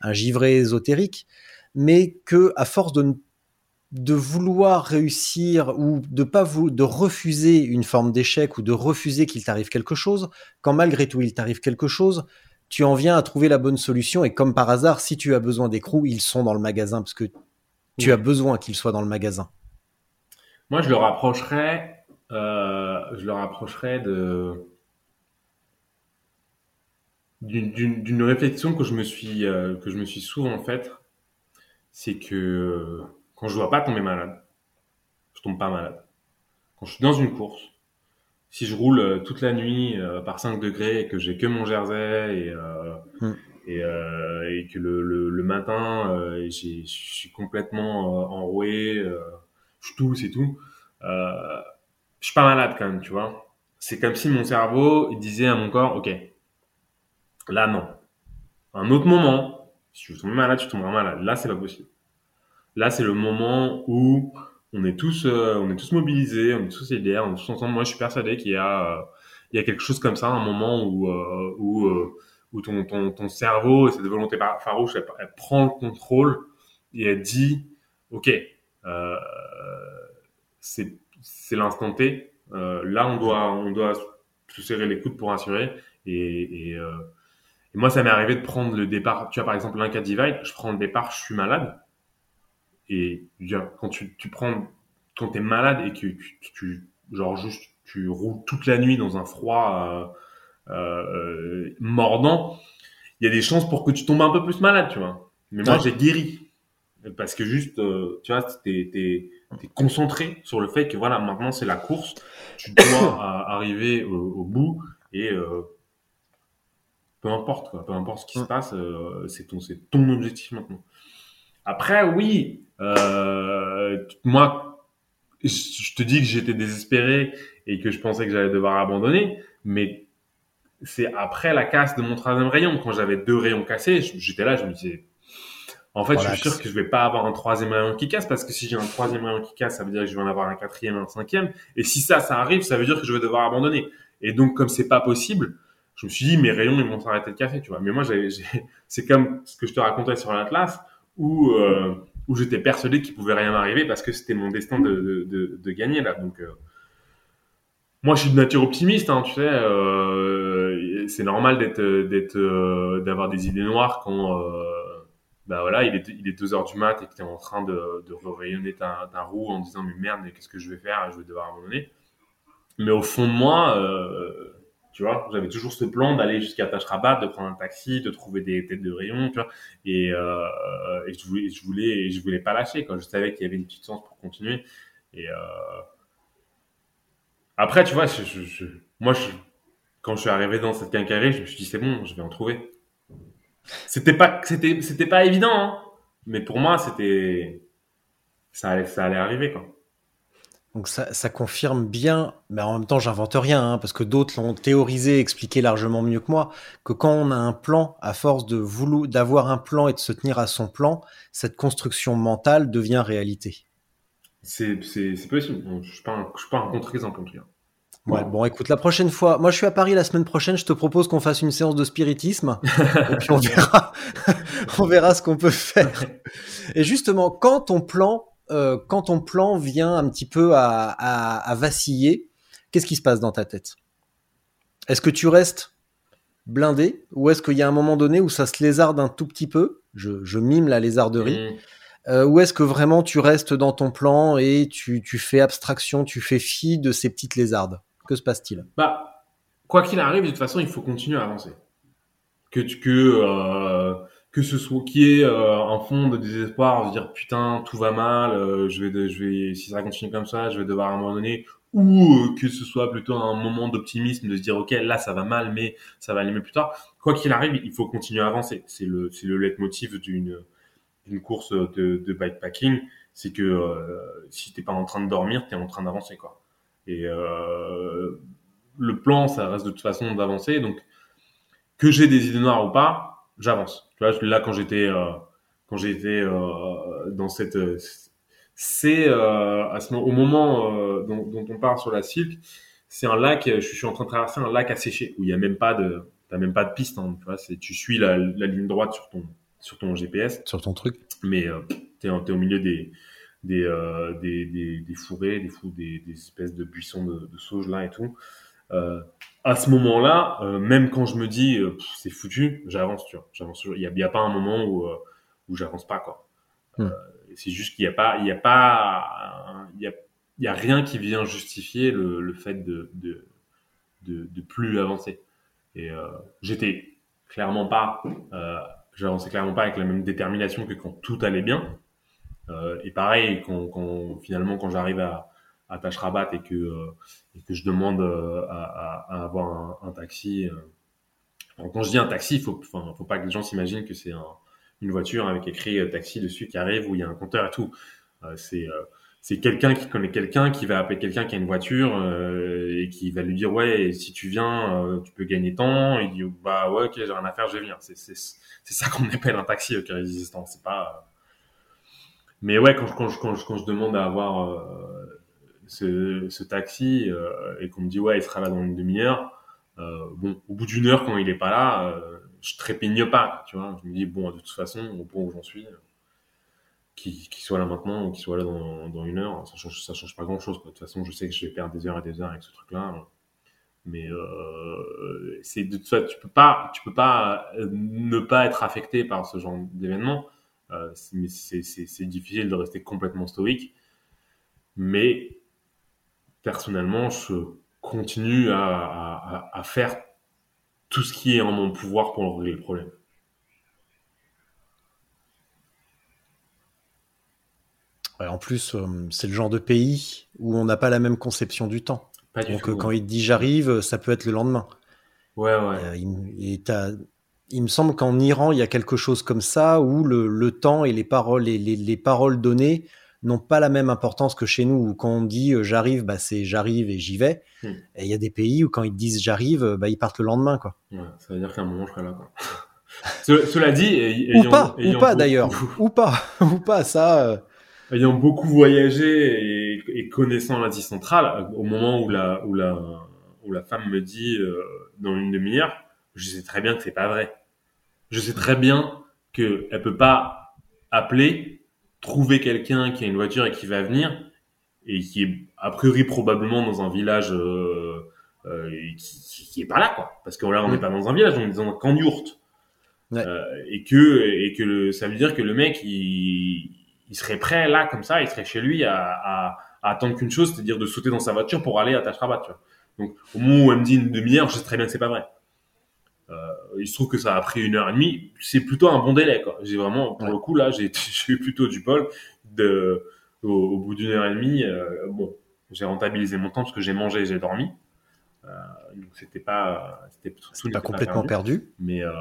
A: un givré ésotérique, mais que à force de, de vouloir réussir ou de pas vou- de refuser une forme d'échec ou de refuser qu'il t'arrive quelque chose, quand malgré tout il t'arrive quelque chose, tu en viens à trouver la bonne solution et comme par hasard, si tu as besoin d'écrous, ils sont dans le magasin parce que tu
B: Oui.
A: as besoin qu'ils soient dans le magasin.
B: Moi, je le rapprocherais, euh, je le rapprocherais de d'une- réflexion que je me suis euh, que je me suis souvent faite, c'est que euh, quand je dois pas tomber malade, je tombe pas malade. Quand je suis dans une course, si je roule euh, toute la nuit euh, par 5 degrés et que j'ai que mon jersey et euh,
A: Hmm.
B: et, euh, et que le, le, le matin euh, j'ai- je suis complètement euh, enroué, euh, je tousse et tout, euh, je suis pas malade quand même, tu vois. C'est comme si mon cerveau il disait à mon corps, ok, Là, non. Un autre moment, si tu veux tomber malade, tu tomberas malade. Là, c'est pas possible. Là, c'est le moment où on est tous, euh, on est tous mobilisés, on est tous solidaires, on est tous ensemble. Moi, je suis persuadé qu'il y a, euh, il y a quelque chose comme ça, un moment où, euh, où, ton, ton, ton cerveau et cette volonté farouche, elle, prend le contrôle et elle dit, ok, c'est, c'est l'instant T. là, on doit, on doit se serrer les coudes pour assurer. Et moi, ça m'est arrivé de prendre le départ. Tu as par exemple l'Inca Divide, je prends le départ, je suis malade et quand tu, tu prends, quand t'es malade et que tu, genre juste, tu roules toute la nuit dans un froid euh, euh, mordant, il y a des chances pour que tu tombes un peu plus malade, tu vois. Mais moi, j'ai guéri. Parce que juste, euh, tu vois, t'es, t'es, t'es concentré sur le fait que voilà, maintenant c'est la course, tu dois arriver au, bout et euh, peu importe quoi, peu importe ce qui se passe, euh, c'est ton, c'est ton objectif maintenant. Après, oui, euh, moi, je te dis que j'étais désespéré et que je pensais que j'allais devoir abandonner, mais c'est après la casse de mon troisième rayon, quand j'avais deux rayons cassés, j'étais là, je me disais, en fait, je suis sûr que je vais pas avoir un troisième rayon qui casse parce que si j'ai un troisième rayon qui casse, ça veut dire que je vais en avoir un quatrième un cinquième. Et si ça, ça arrive, ça veut dire que je vais devoir abandonner. Et donc, comme c'est pas possible, je me suis dit, mes rayons, ils vont s'arrêter de casser, tu vois. Mais moi, c'est comme ce que je te racontais sur l'Atlas où, euh, où j'étais persuadé qu'il pouvait rien m'arriver parce que c'était mon destin de, de, de, gagner là. Donc, euh, moi, je suis de nature optimiste, hein, tu sais. Euh, c'est normal d'être, d'être, euh, d'avoir des idées noires quand, bah voilà, il est, il est 2 heures du mat et que tu es en train de, de rayonner ta, ta roue en disant mais merde, qu'est-ce que je vais faire? Je vais devoir abandonner. Mais au fond de moi, euh, j'avais toujours ce plan d'aller jusqu'à Tachrabat, de prendre un taxi, de trouver des têtes de rayon, euh, et je voulais, je voulais, pas lâcher, quand je savais qu'il y avait une petite chance pour continuer. Et euh... après, tu vois, moi, quand je suis arrivé dans cette quincaillerie, je me suis dit c'est bon, je vais en trouver. C'était pas, c'était, c'était pas évident, hein, mais pour moi, c'était, ça allait, ça allait arriver.
A: Donc ça, ça, confirme bien, mais en même temps j'invente rien, hein, parce que d'autres l'ont théorisé, expliqué largement mieux que moi, que quand on a un plan, à force de vouloir d'avoir un plan et de se tenir à son plan, cette construction mentale devient réalité.
B: C'est possible. Je ne suis pas un, contre-exemple en tout cas.
A: Ouais, bon, écoute, la prochaine fois, moi je suis à Paris la semaine prochaine, je te propose qu'on fasse une séance de spiritisme, et puis on verra, on verra ce qu'on peut faire. Et justement, quand ton plan euh, quand ton plan vient un petit peu à, vaciller, qu'est-ce qui se passe dans ta tête? Est-ce que tu restes blindé ou est-ce qu'il y a un moment donné où ça se lézarde un tout petit peu? Je, mime la lézarderie. Mmh. Euh, ou est-ce que vraiment tu restes dans ton plan et tu, fais abstraction, tu fais fi de ces petites lézardes? Que se passe-t-il?
B: Bah, quoi qu'il arrive, de toute façon, il faut continuer à avancer. Que tu que euh, que ce soit qui est euh, un fond de désespoir, de dire putain tout va mal, euh, je vais je vais si ça continue comme ça, je vais devoir abandonner ou euh, que ce soit plutôt un moment d'optimisme de se dire ok là ça va mal mais ça va aller mieux plus tard. Quoi qu'il arrive, il faut continuer à avancer. C'est le c'est le leitmotiv d'une d'une course de, de bikepacking, c'est que euh, si t'es pas en train de dormir, t'es en train d'avancer quoi. Et le plan, ça reste de toute façon d'avancer. Donc que j'ai des idées noires ou pas, j'avance. Tu vois, là quand j'étais euh, quand j'étais euh, dans cette euh, c'est à ce au moment dont, dont, on part sur la Silk, c'est un lac. Je suis en train de traverser un lac asséché où il y a même pas de t'as même pas de piste. Hein, tu vois, c'est tu suis la, la, ligne droite sur ton sur ton GPS,
A: sur ton truc.
B: Mais t'es es au milieu des des, euh, des, des, des, fourrés, des, fous, des, des espèces de buissons de, de sauge là et tout. Euh, à ce moment-là, euh, même quand je me dis euh, c'est foutu, j'avance, tu vois. J'avance. Il y a, y a, pas un moment où euh, où j'avance pas quoi. Hmm. c'est juste qu'il y a pas, il y a pas, il y a, y a rien qui vient justifier le, le fait de, de de, de plus avancer. Et j'étais clairement pas, j'avançais clairement pas avec la même détermination que quand tout allait bien. et pareil, quand, quand finalement quand j'arrive à à Tachrabat et que euh, et que je demande euh, à, à, avoir un, un taxi. Euh. quand je dis un taxi, il faut, enfin, faut pas que les gens s'imaginent que c'est un, une voiture avec écrit taxi dessus qui arrive où il y a un compteur et tout. c'est c'est quelqu'un qui connaît quelqu'un qui va appeler quelqu'un qui a une voiture euh, et qui va lui dire ouais si tu viens euh, tu peux gagner temps il dit bah ouais ok j'ai rien à faire je venir c'est c'est c'est ça qu'on appelle un taxi ok résistant c'est pas mais ouais quand je quand je quand je, quand je demande à avoir euh, ce, taxi euh, et qu'on me dit ouais il sera là dans une demi-heure bon au bout d'une heure quand il est pas là je trépigne pas tu vois je me dis bon de toute façon au point où j'en suis qui, soit là maintenant ou qui soit là dans, dans une heure, ça change, ça change pas grand chose. De toute façon, je sais que je vais perdre des heures et des heures avec ce truc-là. Mais euh, c'est de toute façon, tu peux pas, tu peux pas euh, ne pas être affecté par ce genre d'événement. Euh, mais c'est difficile de rester complètement stoïque. Mais personnellement, je continue à, à, à faire tout ce qui est en mon pouvoir pour régler le problème.
A: en plus, euh, c'est le genre de pays où on n'a pas la même conception du temps. Donc euh, quand il dit j'arrive, ça peut être le lendemain.
B: Ouais, ouais.
A: Euh, il, me semble qu'en Iran, il y a quelque chose comme ça où le, temps et les paroles, les, les, paroles données n'ont pas la même importance que chez nous où quand on dit j'arrive, bah, c'est j'arrive et j'y vais. Hmm. Et il y a des pays où quand ils disent j'arrive, bah, ils partent le lendemain. Quoi.
B: Ouais, ça veut dire qu'à un moment je serai là. Quoi. Cela dit,
A: ou pas, ou pas d'ailleurs, ou pas, ou pas, ça
B: ayant beaucoup voyagé et, et connaissant l'Asie centrale, au moment où la, où la, où la femme me dit euh, dans une demi-heure, je sais très bien que c'est pas vrai. Je sais très bien que elle peut pas appeler, trouver quelqu'un qui a une voiture et qui va venir et qui est a priori probablement dans un village euh, euh, qui, qui, est pas là quoi, parce que là on n'est mm. pas dans un village, on est dans un camp d'yourte. Ouais. Euh, et que et que le, ça veut dire que le mec il il serait prêt là comme ça, il serait chez lui à, à, à attendre qu'une chose, c'est-à-dire de sauter dans sa voiture pour aller à Tashrabat. Tu vois. Donc au moment où elle me dit une demi-heure, je sais très bien que c'est pas vrai. Euh, il se trouve que ça a pris une heure et demie. C'est plutôt un bon délai. Quoi. J'ai vraiment, pour le coup là, j'ai, eu plutôt du bol. De, au, bout d'une heure et demie, euh, bon, j'ai rentabilisé mon temps parce que j'ai mangé, j'ai dormi. Euh, donc c'était pas,
A: c'était pas complètement perdu.
B: Mais euh,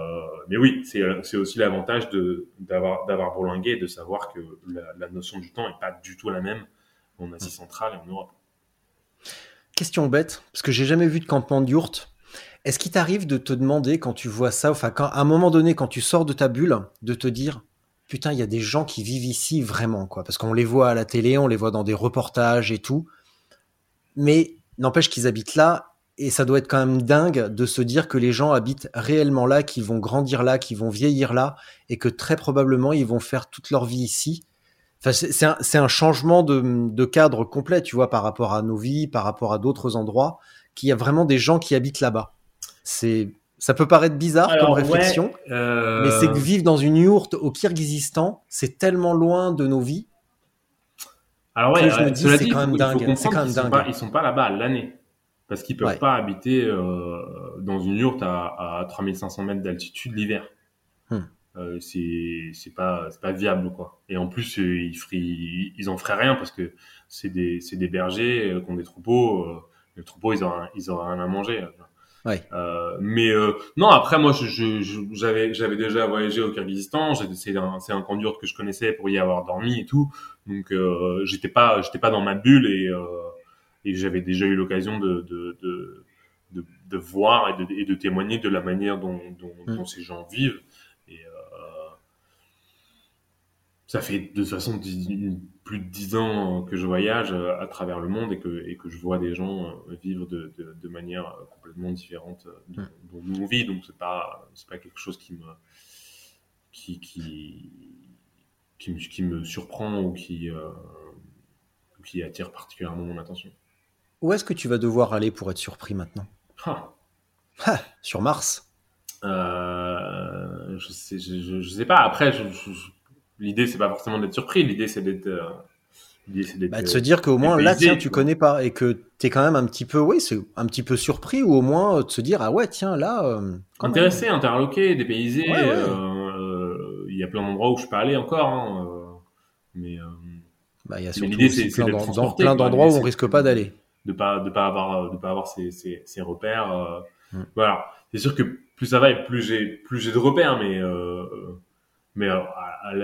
B: mais oui, c'est c'est aussi l'avantage de d'avoir d'avoir bourlingué et de savoir que la, la, notion du temps est pas du tout la même en Asie centrale et en Europe.
A: Question bête, parce que j'ai jamais vu de campement de yourte. Est-ce qu'il t'arrive de te demander quand tu vois ça, enfin quand à un moment donné quand tu sors de ta bulle, de te dire putain il y a des gens qui vivent ici vraiment quoi, parce qu'on les voit à la télé, on les voit dans des reportages et tout, mais n'empêche qu'ils habitent là et ça doit être quand même dingue de se dire que les gens habitent réellement là, qu'ils vont grandir là, qu'ils vont vieillir là, et que très probablement ils vont faire toute leur vie ici. Enfin, c'est un, changement de, cadre complet, tu vois, par rapport à nos vies, par rapport à d'autres endroits, qu'il y a vraiment des gens qui habitent là-bas. C'est, ça peut paraître bizarre comme réflexion, euh, mais c'est que vivre dans une yourte au Kirghizistan, c'est tellement loin de nos vies.
B: Alors ouais, je me dis, c'est quand même dingue. C'est quand même dingue. ils sont pas là-bas l'année parce qu'ils peuvent pas habiter euh, dans une yourte à, à 3500 mètres d'altitude l'hiver. Hmm. Euh, c'est c'est pas c'est pas viable quoi. Et en plus euh, ils ils en feraient rien parce que c'est des c'est des bergers qui ont des troupeaux. Les troupeaux ils auraient ils auraient rien à manger. Ouais. Euh, mais non après moi j'avais je, j'avais j'avais déjà voyagé au Kyrgyzstan c'est un c'est un camp que je connaissais pour y avoir dormi et tout donc j'étais pas j'étais pas dans ma bulle et et j'avais déjà eu l'occasion de, de, de, de, de voir et de, et de, témoigner de la manière dont, dont, mm. dont ces gens vivent. Et euh, ça fait de toute façon plus de dix ans que je voyage à travers le monde et que, et que je vois des gens vivre de, de, de manière complètement différente de, dont nous on vit. Donc c'est pas c'est pas quelque chose qui me qui qui qui me, qui me surprend ou qui euh, qui attire particulièrement mon attention.
A: Où est-ce que tu vas devoir aller pour être surpris maintenant? Ah. Sur Mars?
B: Euh, je, sais, je, sais pas. Après, l'idée, c'est pas forcément d'être surpris. L'idée, c'est d'être. Euh,
A: bah, de se dire qu'au moins là, tiens, tu connais pas et que tu es quand même un petit peu, oui, c'est un petit peu surpris ou au moins de se dire, ah ouais, tiens, là. Euh,
B: Intéressé, interloqué, dépaysé. Il y a plein d'endroits où je peux aller encore. Hein, mais.
A: Bah, y a surtout plein, plein d'endroits où on risque pas d'aller
B: de pas de pas avoir de pas avoir ces, ces, ces repères euh, mm. voilà c'est sûr que plus ça va et plus j'ai plus j'ai de repères mais euh, mais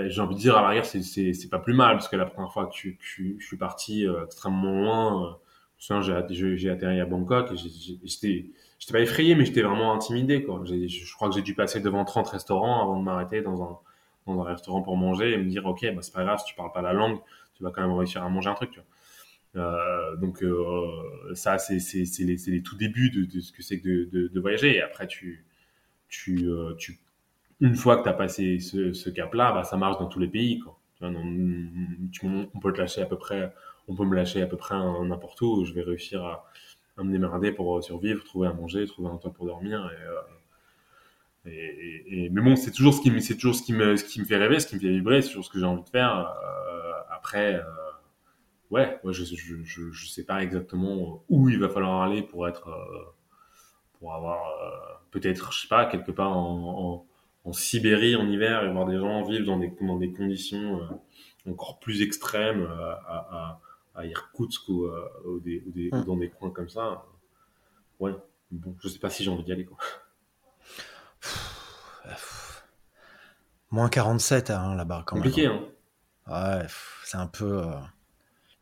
B: j'ai envie de dire à l'arrière, c'est pas plus mal parce que la première fois que, je suis parti extrêmement loin, j'ai j'ai atterri à Bangkok et j'étais j'étais pas effrayé, mais j'étais vraiment intimidé quoi. Je crois que j'ai dû passer devant 30 restaurants avant de m'arrêter dans un dans un restaurant pour manger et me dire ok bah c'est pas grave si tu parles pas la langue, tu vas quand même réussir à manger un truc. Tu vois. Euh, donc euh, ça, c'est les, les, tout débuts de, ce que c'est que de, de, voyager. Et après, tu, tu, euh, tu une fois que tu as passé ce, cap-là, bah, ça marche dans tous les pays. Quoi. On peut te lâcher à peu près, on peut me lâcher à peu près n'importe où. Je vais réussir à, à, me démerder pour survivre, trouver à manger, trouver un toit pour dormir. Et, et, mais bon, c'est toujours ce qui, c'est toujours ce qui me, ce qui me fait rêver, ce qui me fait vibrer, c'est toujours ce que j'ai envie de faire. Euh, après, ouais, je, je, je, je, sais pas exactement où il va falloir aller pour être, euh, pour avoir euh, peut-être, je sais pas, quelque part en, en, Sibérie en hiver et voir des gens vivre dans des, dans des conditions euh, encore plus extrêmes à, à, à Irkoutsk ou, ou, des, ou, des, ou, dans des coins comme ça. Ouais, bon, je sais pas si j'ai envie d'y aller quoi.
A: Moins 47 hein, là-bas quand
B: Compliqué,
A: même. Hein. Ouais, c'est un peu. Euh...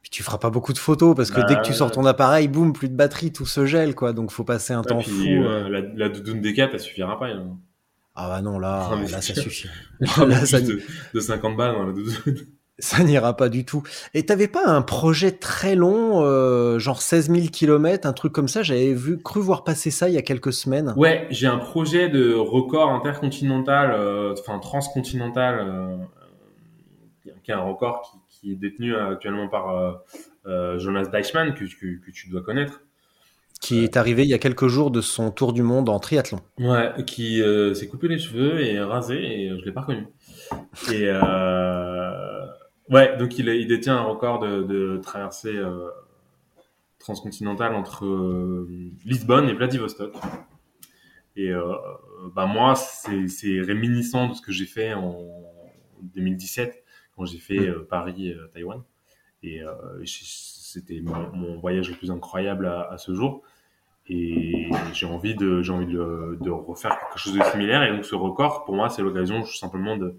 A: Puis tu feras pas beaucoup de photos parce que bah, dès que tu sors ton appareil, boum, plus de batterie, tout se gèle, quoi. Donc faut passer un ouais, temps
B: puis,
A: fou.
B: Euh, la, la doudoune des 4, elle suffira pas. Hein.
A: Ah bah non, là,
B: Ah,
A: là ça suffit. Là, ça,
B: de, de 50 balles la doudoune.
A: ça n'ira pas du tout. Et t'avais pas un projet très long, euh, genre 16 000 km, un truc comme ça? J'avais vu, cru voir passer ça il y a quelques semaines.
B: Ouais, j'ai un projet de record intercontinental, euh, enfin transcontinental, euh, qui est un record qui, qui est détenu actuellement par euh, euh, Jonas Deichmann, que, que, que tu dois connaître.
A: Qui est arrivé il y a quelques jours de son tour du monde en triathlon.
B: Ouais, qui euh, s'est coupé les cheveux et rasé et je l'ai pas reconnu. Et euh, ouais, donc il, il détient un record de, de traversée euh, transcontinentale entre euh, Lisbonne et Vladivostok. Et euh, bah moi, c'est réminiscent de ce que j'ai fait en 2017 quand j'ai fait euh, Paris-Taïwan. Et euh, c'était mon, mon voyage le plus incroyable à, à ce jour. Et j'ai envie de j'ai envie de, de refaire quelque chose de similaire. Et donc ce record, pour moi, c'est l'occasion simplement de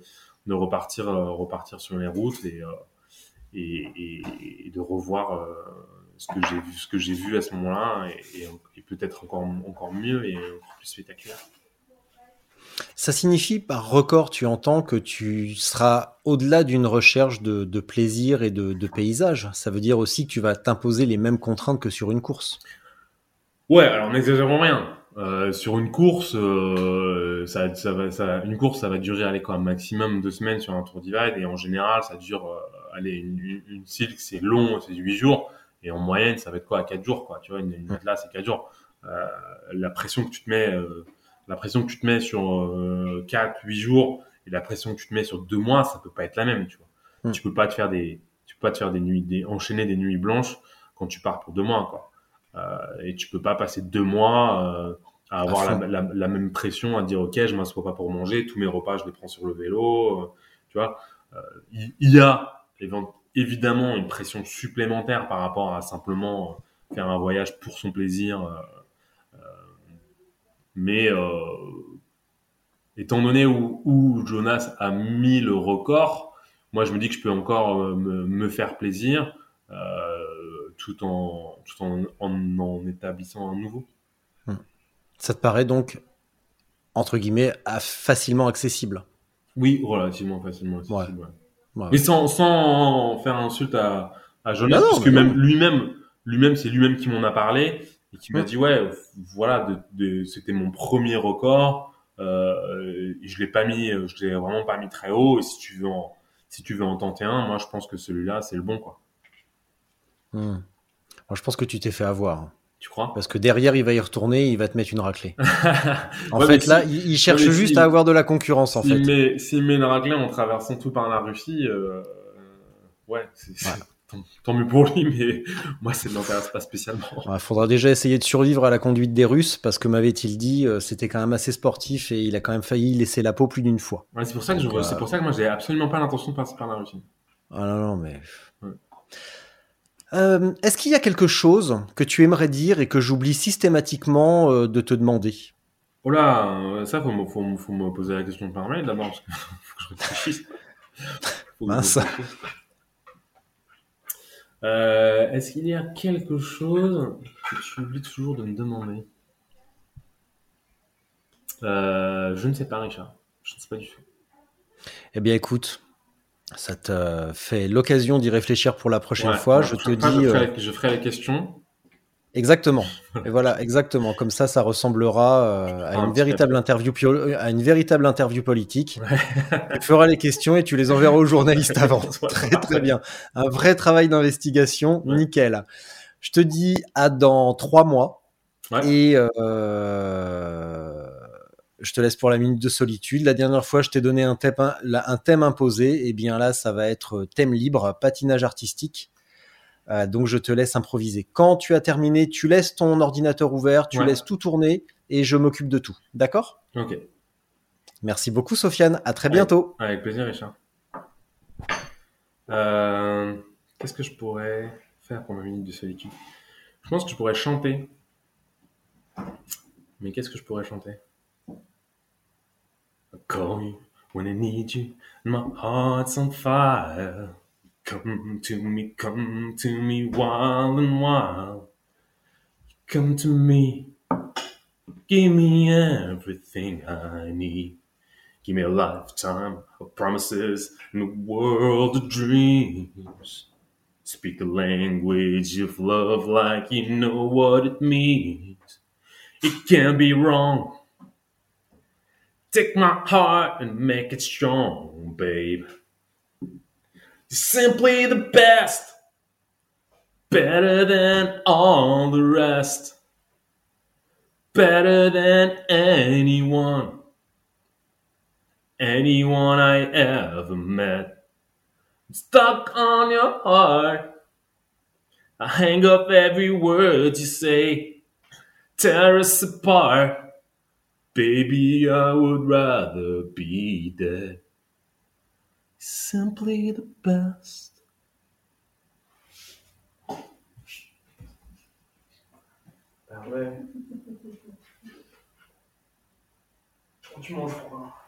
B: de repartir euh, repartir sur les routes et euh, et, et, de revoir euh, ce que j'ai vu ce que j'ai vu à ce moment-là et, et, et peut-être encore encore mieux et encore plus spectaculaire.
A: Ça signifie par record, tu entends que tu seras au-delà d'une recherche de, de plaisir et de, de paysage. Ça veut dire aussi que tu vas t'imposer les mêmes contraintes que sur une course.
B: Ouais, alors n'exagérons rien. Euh, sur une course, euh, ça, ça va, ça, une course, ça va durer allez, quoi, un maximum deux semaines sur un tour divide et en général, ça dure, euh, allez, une, une, silk, c'est long, c'est huit jours et en moyenne, ça va être quoi, à quatre jours, quoi. Tu vois, une, une là, c'est quatre jours. Euh, la pression que tu te mets, euh, la pression que tu te mets sur euh, quatre, huit jours et la pression que tu te mets sur deux mois, ça peut pas être la même, tu vois.
A: Mm.
B: Tu peux pas te faire des, tu peux pas te faire des nuits, des, enchaîner des nuits blanches quand tu pars pour deux mois, quoi. Euh, et tu peux pas passer deux mois euh, à avoir
A: À
B: la, la, la même pression, à dire ok, je m'assois pas pour manger, tous mes repas je les prends sur le vélo, euh, tu vois. Il y a évidemment une pression supplémentaire par rapport à simplement faire un voyage pour son plaisir, mais euh, étant donné où, où Jonas a mis le record, moi je me dis que je peux encore me, me faire plaisir euh, tout en tout en, en, en établissant un nouveau.
A: Ça te paraît donc, entre guillemets, facilement accessible?
B: Oui, relativement facilement. accessible, ouais.
A: Ouais.
B: Mais sans, sans faire insulte à, à Jonas,
A: non,
B: parce que même lui-même, lui-même, c'est lui-même qui m'en a parlé et qui m'a dit ouais, voilà, de, de, c'était mon premier record. Euh, je l'ai pas mis, je l'ai vraiment pas mis très haut. Et si tu veux en, si tu veux en tenter un, moi je pense que celui-là c'est le bon quoi.
A: Hmm. Moi, je pense que tu t'es fait avoir.
B: Tu crois?
A: Parce que derrière, il va y retourner, il va te mettre une raclée. En
B: Ouais,
A: fait, là, il, il cherche juste
B: si-
A: à avoir de la concurrence, en fait.
B: S'il met, s'il met une raclée en traversant tout par la Russie, euh, ouais, c'est, tant, tant mieux pour lui, mais moi ça ne m'intéresse pas spécialement.
A: Il faudra déjà essayer de survivre à la conduite des Russes, parce que m'avait-il dit, euh, c'était quand même assez sportif et il a quand même failli laisser la peau plus d'une fois.
B: Ouais, c'est pour ça que je,
A: Donc, euh,
B: c'est pour ça que moi j'ai absolument pas l'intention de passer par la Russie.
A: Ah non, non, mais. Euh, Est-ce qu'il y a quelque chose que tu aimerais dire et que j'oublie systématiquement euh, de te demander?
B: Oh là, euh, ça faut me, faut, me- faut me poser la question par mail d'abord parce que faut que je réfléchisse.
A: Mince.
B: Euh, Est-ce qu'il y a quelque chose que tu oublies toujours de me demander? Je ne sais pas, Richard. Je ne sais pas du tout.
A: Eh bien, écoute, ça te fait l'occasion d'y réfléchir pour la prochaine
B: Ouais,
A: fois. je te dis
B: Je
A: euh,
B: ferai, la- je ferai la question.
A: exactement. Et voilà, exactement. Comme ça, ça ressemblera euh, à
B: Un
A: une véritable interview, à une véritable interview politique. Tu feras les questions et tu les enverras aux journalistes avant. Très très bien. Un vrai travail d'investigation,
B: Ouais.
A: nickel. Je te dis à dans trois mois.
B: Ouais.
A: Et euh, je te laisse pour la minute de solitude. La dernière fois, je t'ai donné un thème, un thème imposé. Et bien là, ça va être thème libre, patinage artistique. Euh, donc je te laisse improviser. Quand tu as terminé, tu laisses ton ordinateur ouvert, tu
B: Ouais.
A: laisses tout tourner et je m'occupe de tout. D'accord?
B: Ok.
A: Merci beaucoup, Sofiane. À très bientôt.
B: Avec plaisir, Richard. Euh, Qu'est-ce que je pourrais faire pour ma minute de solitude? Je pense que je pourrais chanter. Mais qu'est-ce que je pourrais chanter? Call you when I need you, and my heart's on fire. Come to me, come to me, wild and wild. Come to me, give me everything I need. Give me a lifetime of promises and a world of dreams. Speak the language of love like you know what it means. It can't be wrong. Take my heart and make it strong, babe. You're simply the best. Better than all the rest. Better than anyone anyone I ever met. I'm stuck on your heart. I hang up every word you say. Tear us apart. Baby, I would rather be dead. Simply the best. Froid.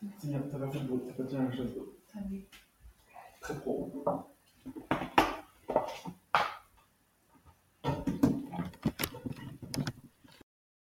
B: C'est-à-dire, t'as pas fait de bruit, t'as pas dit la chose d'autre. Très pro.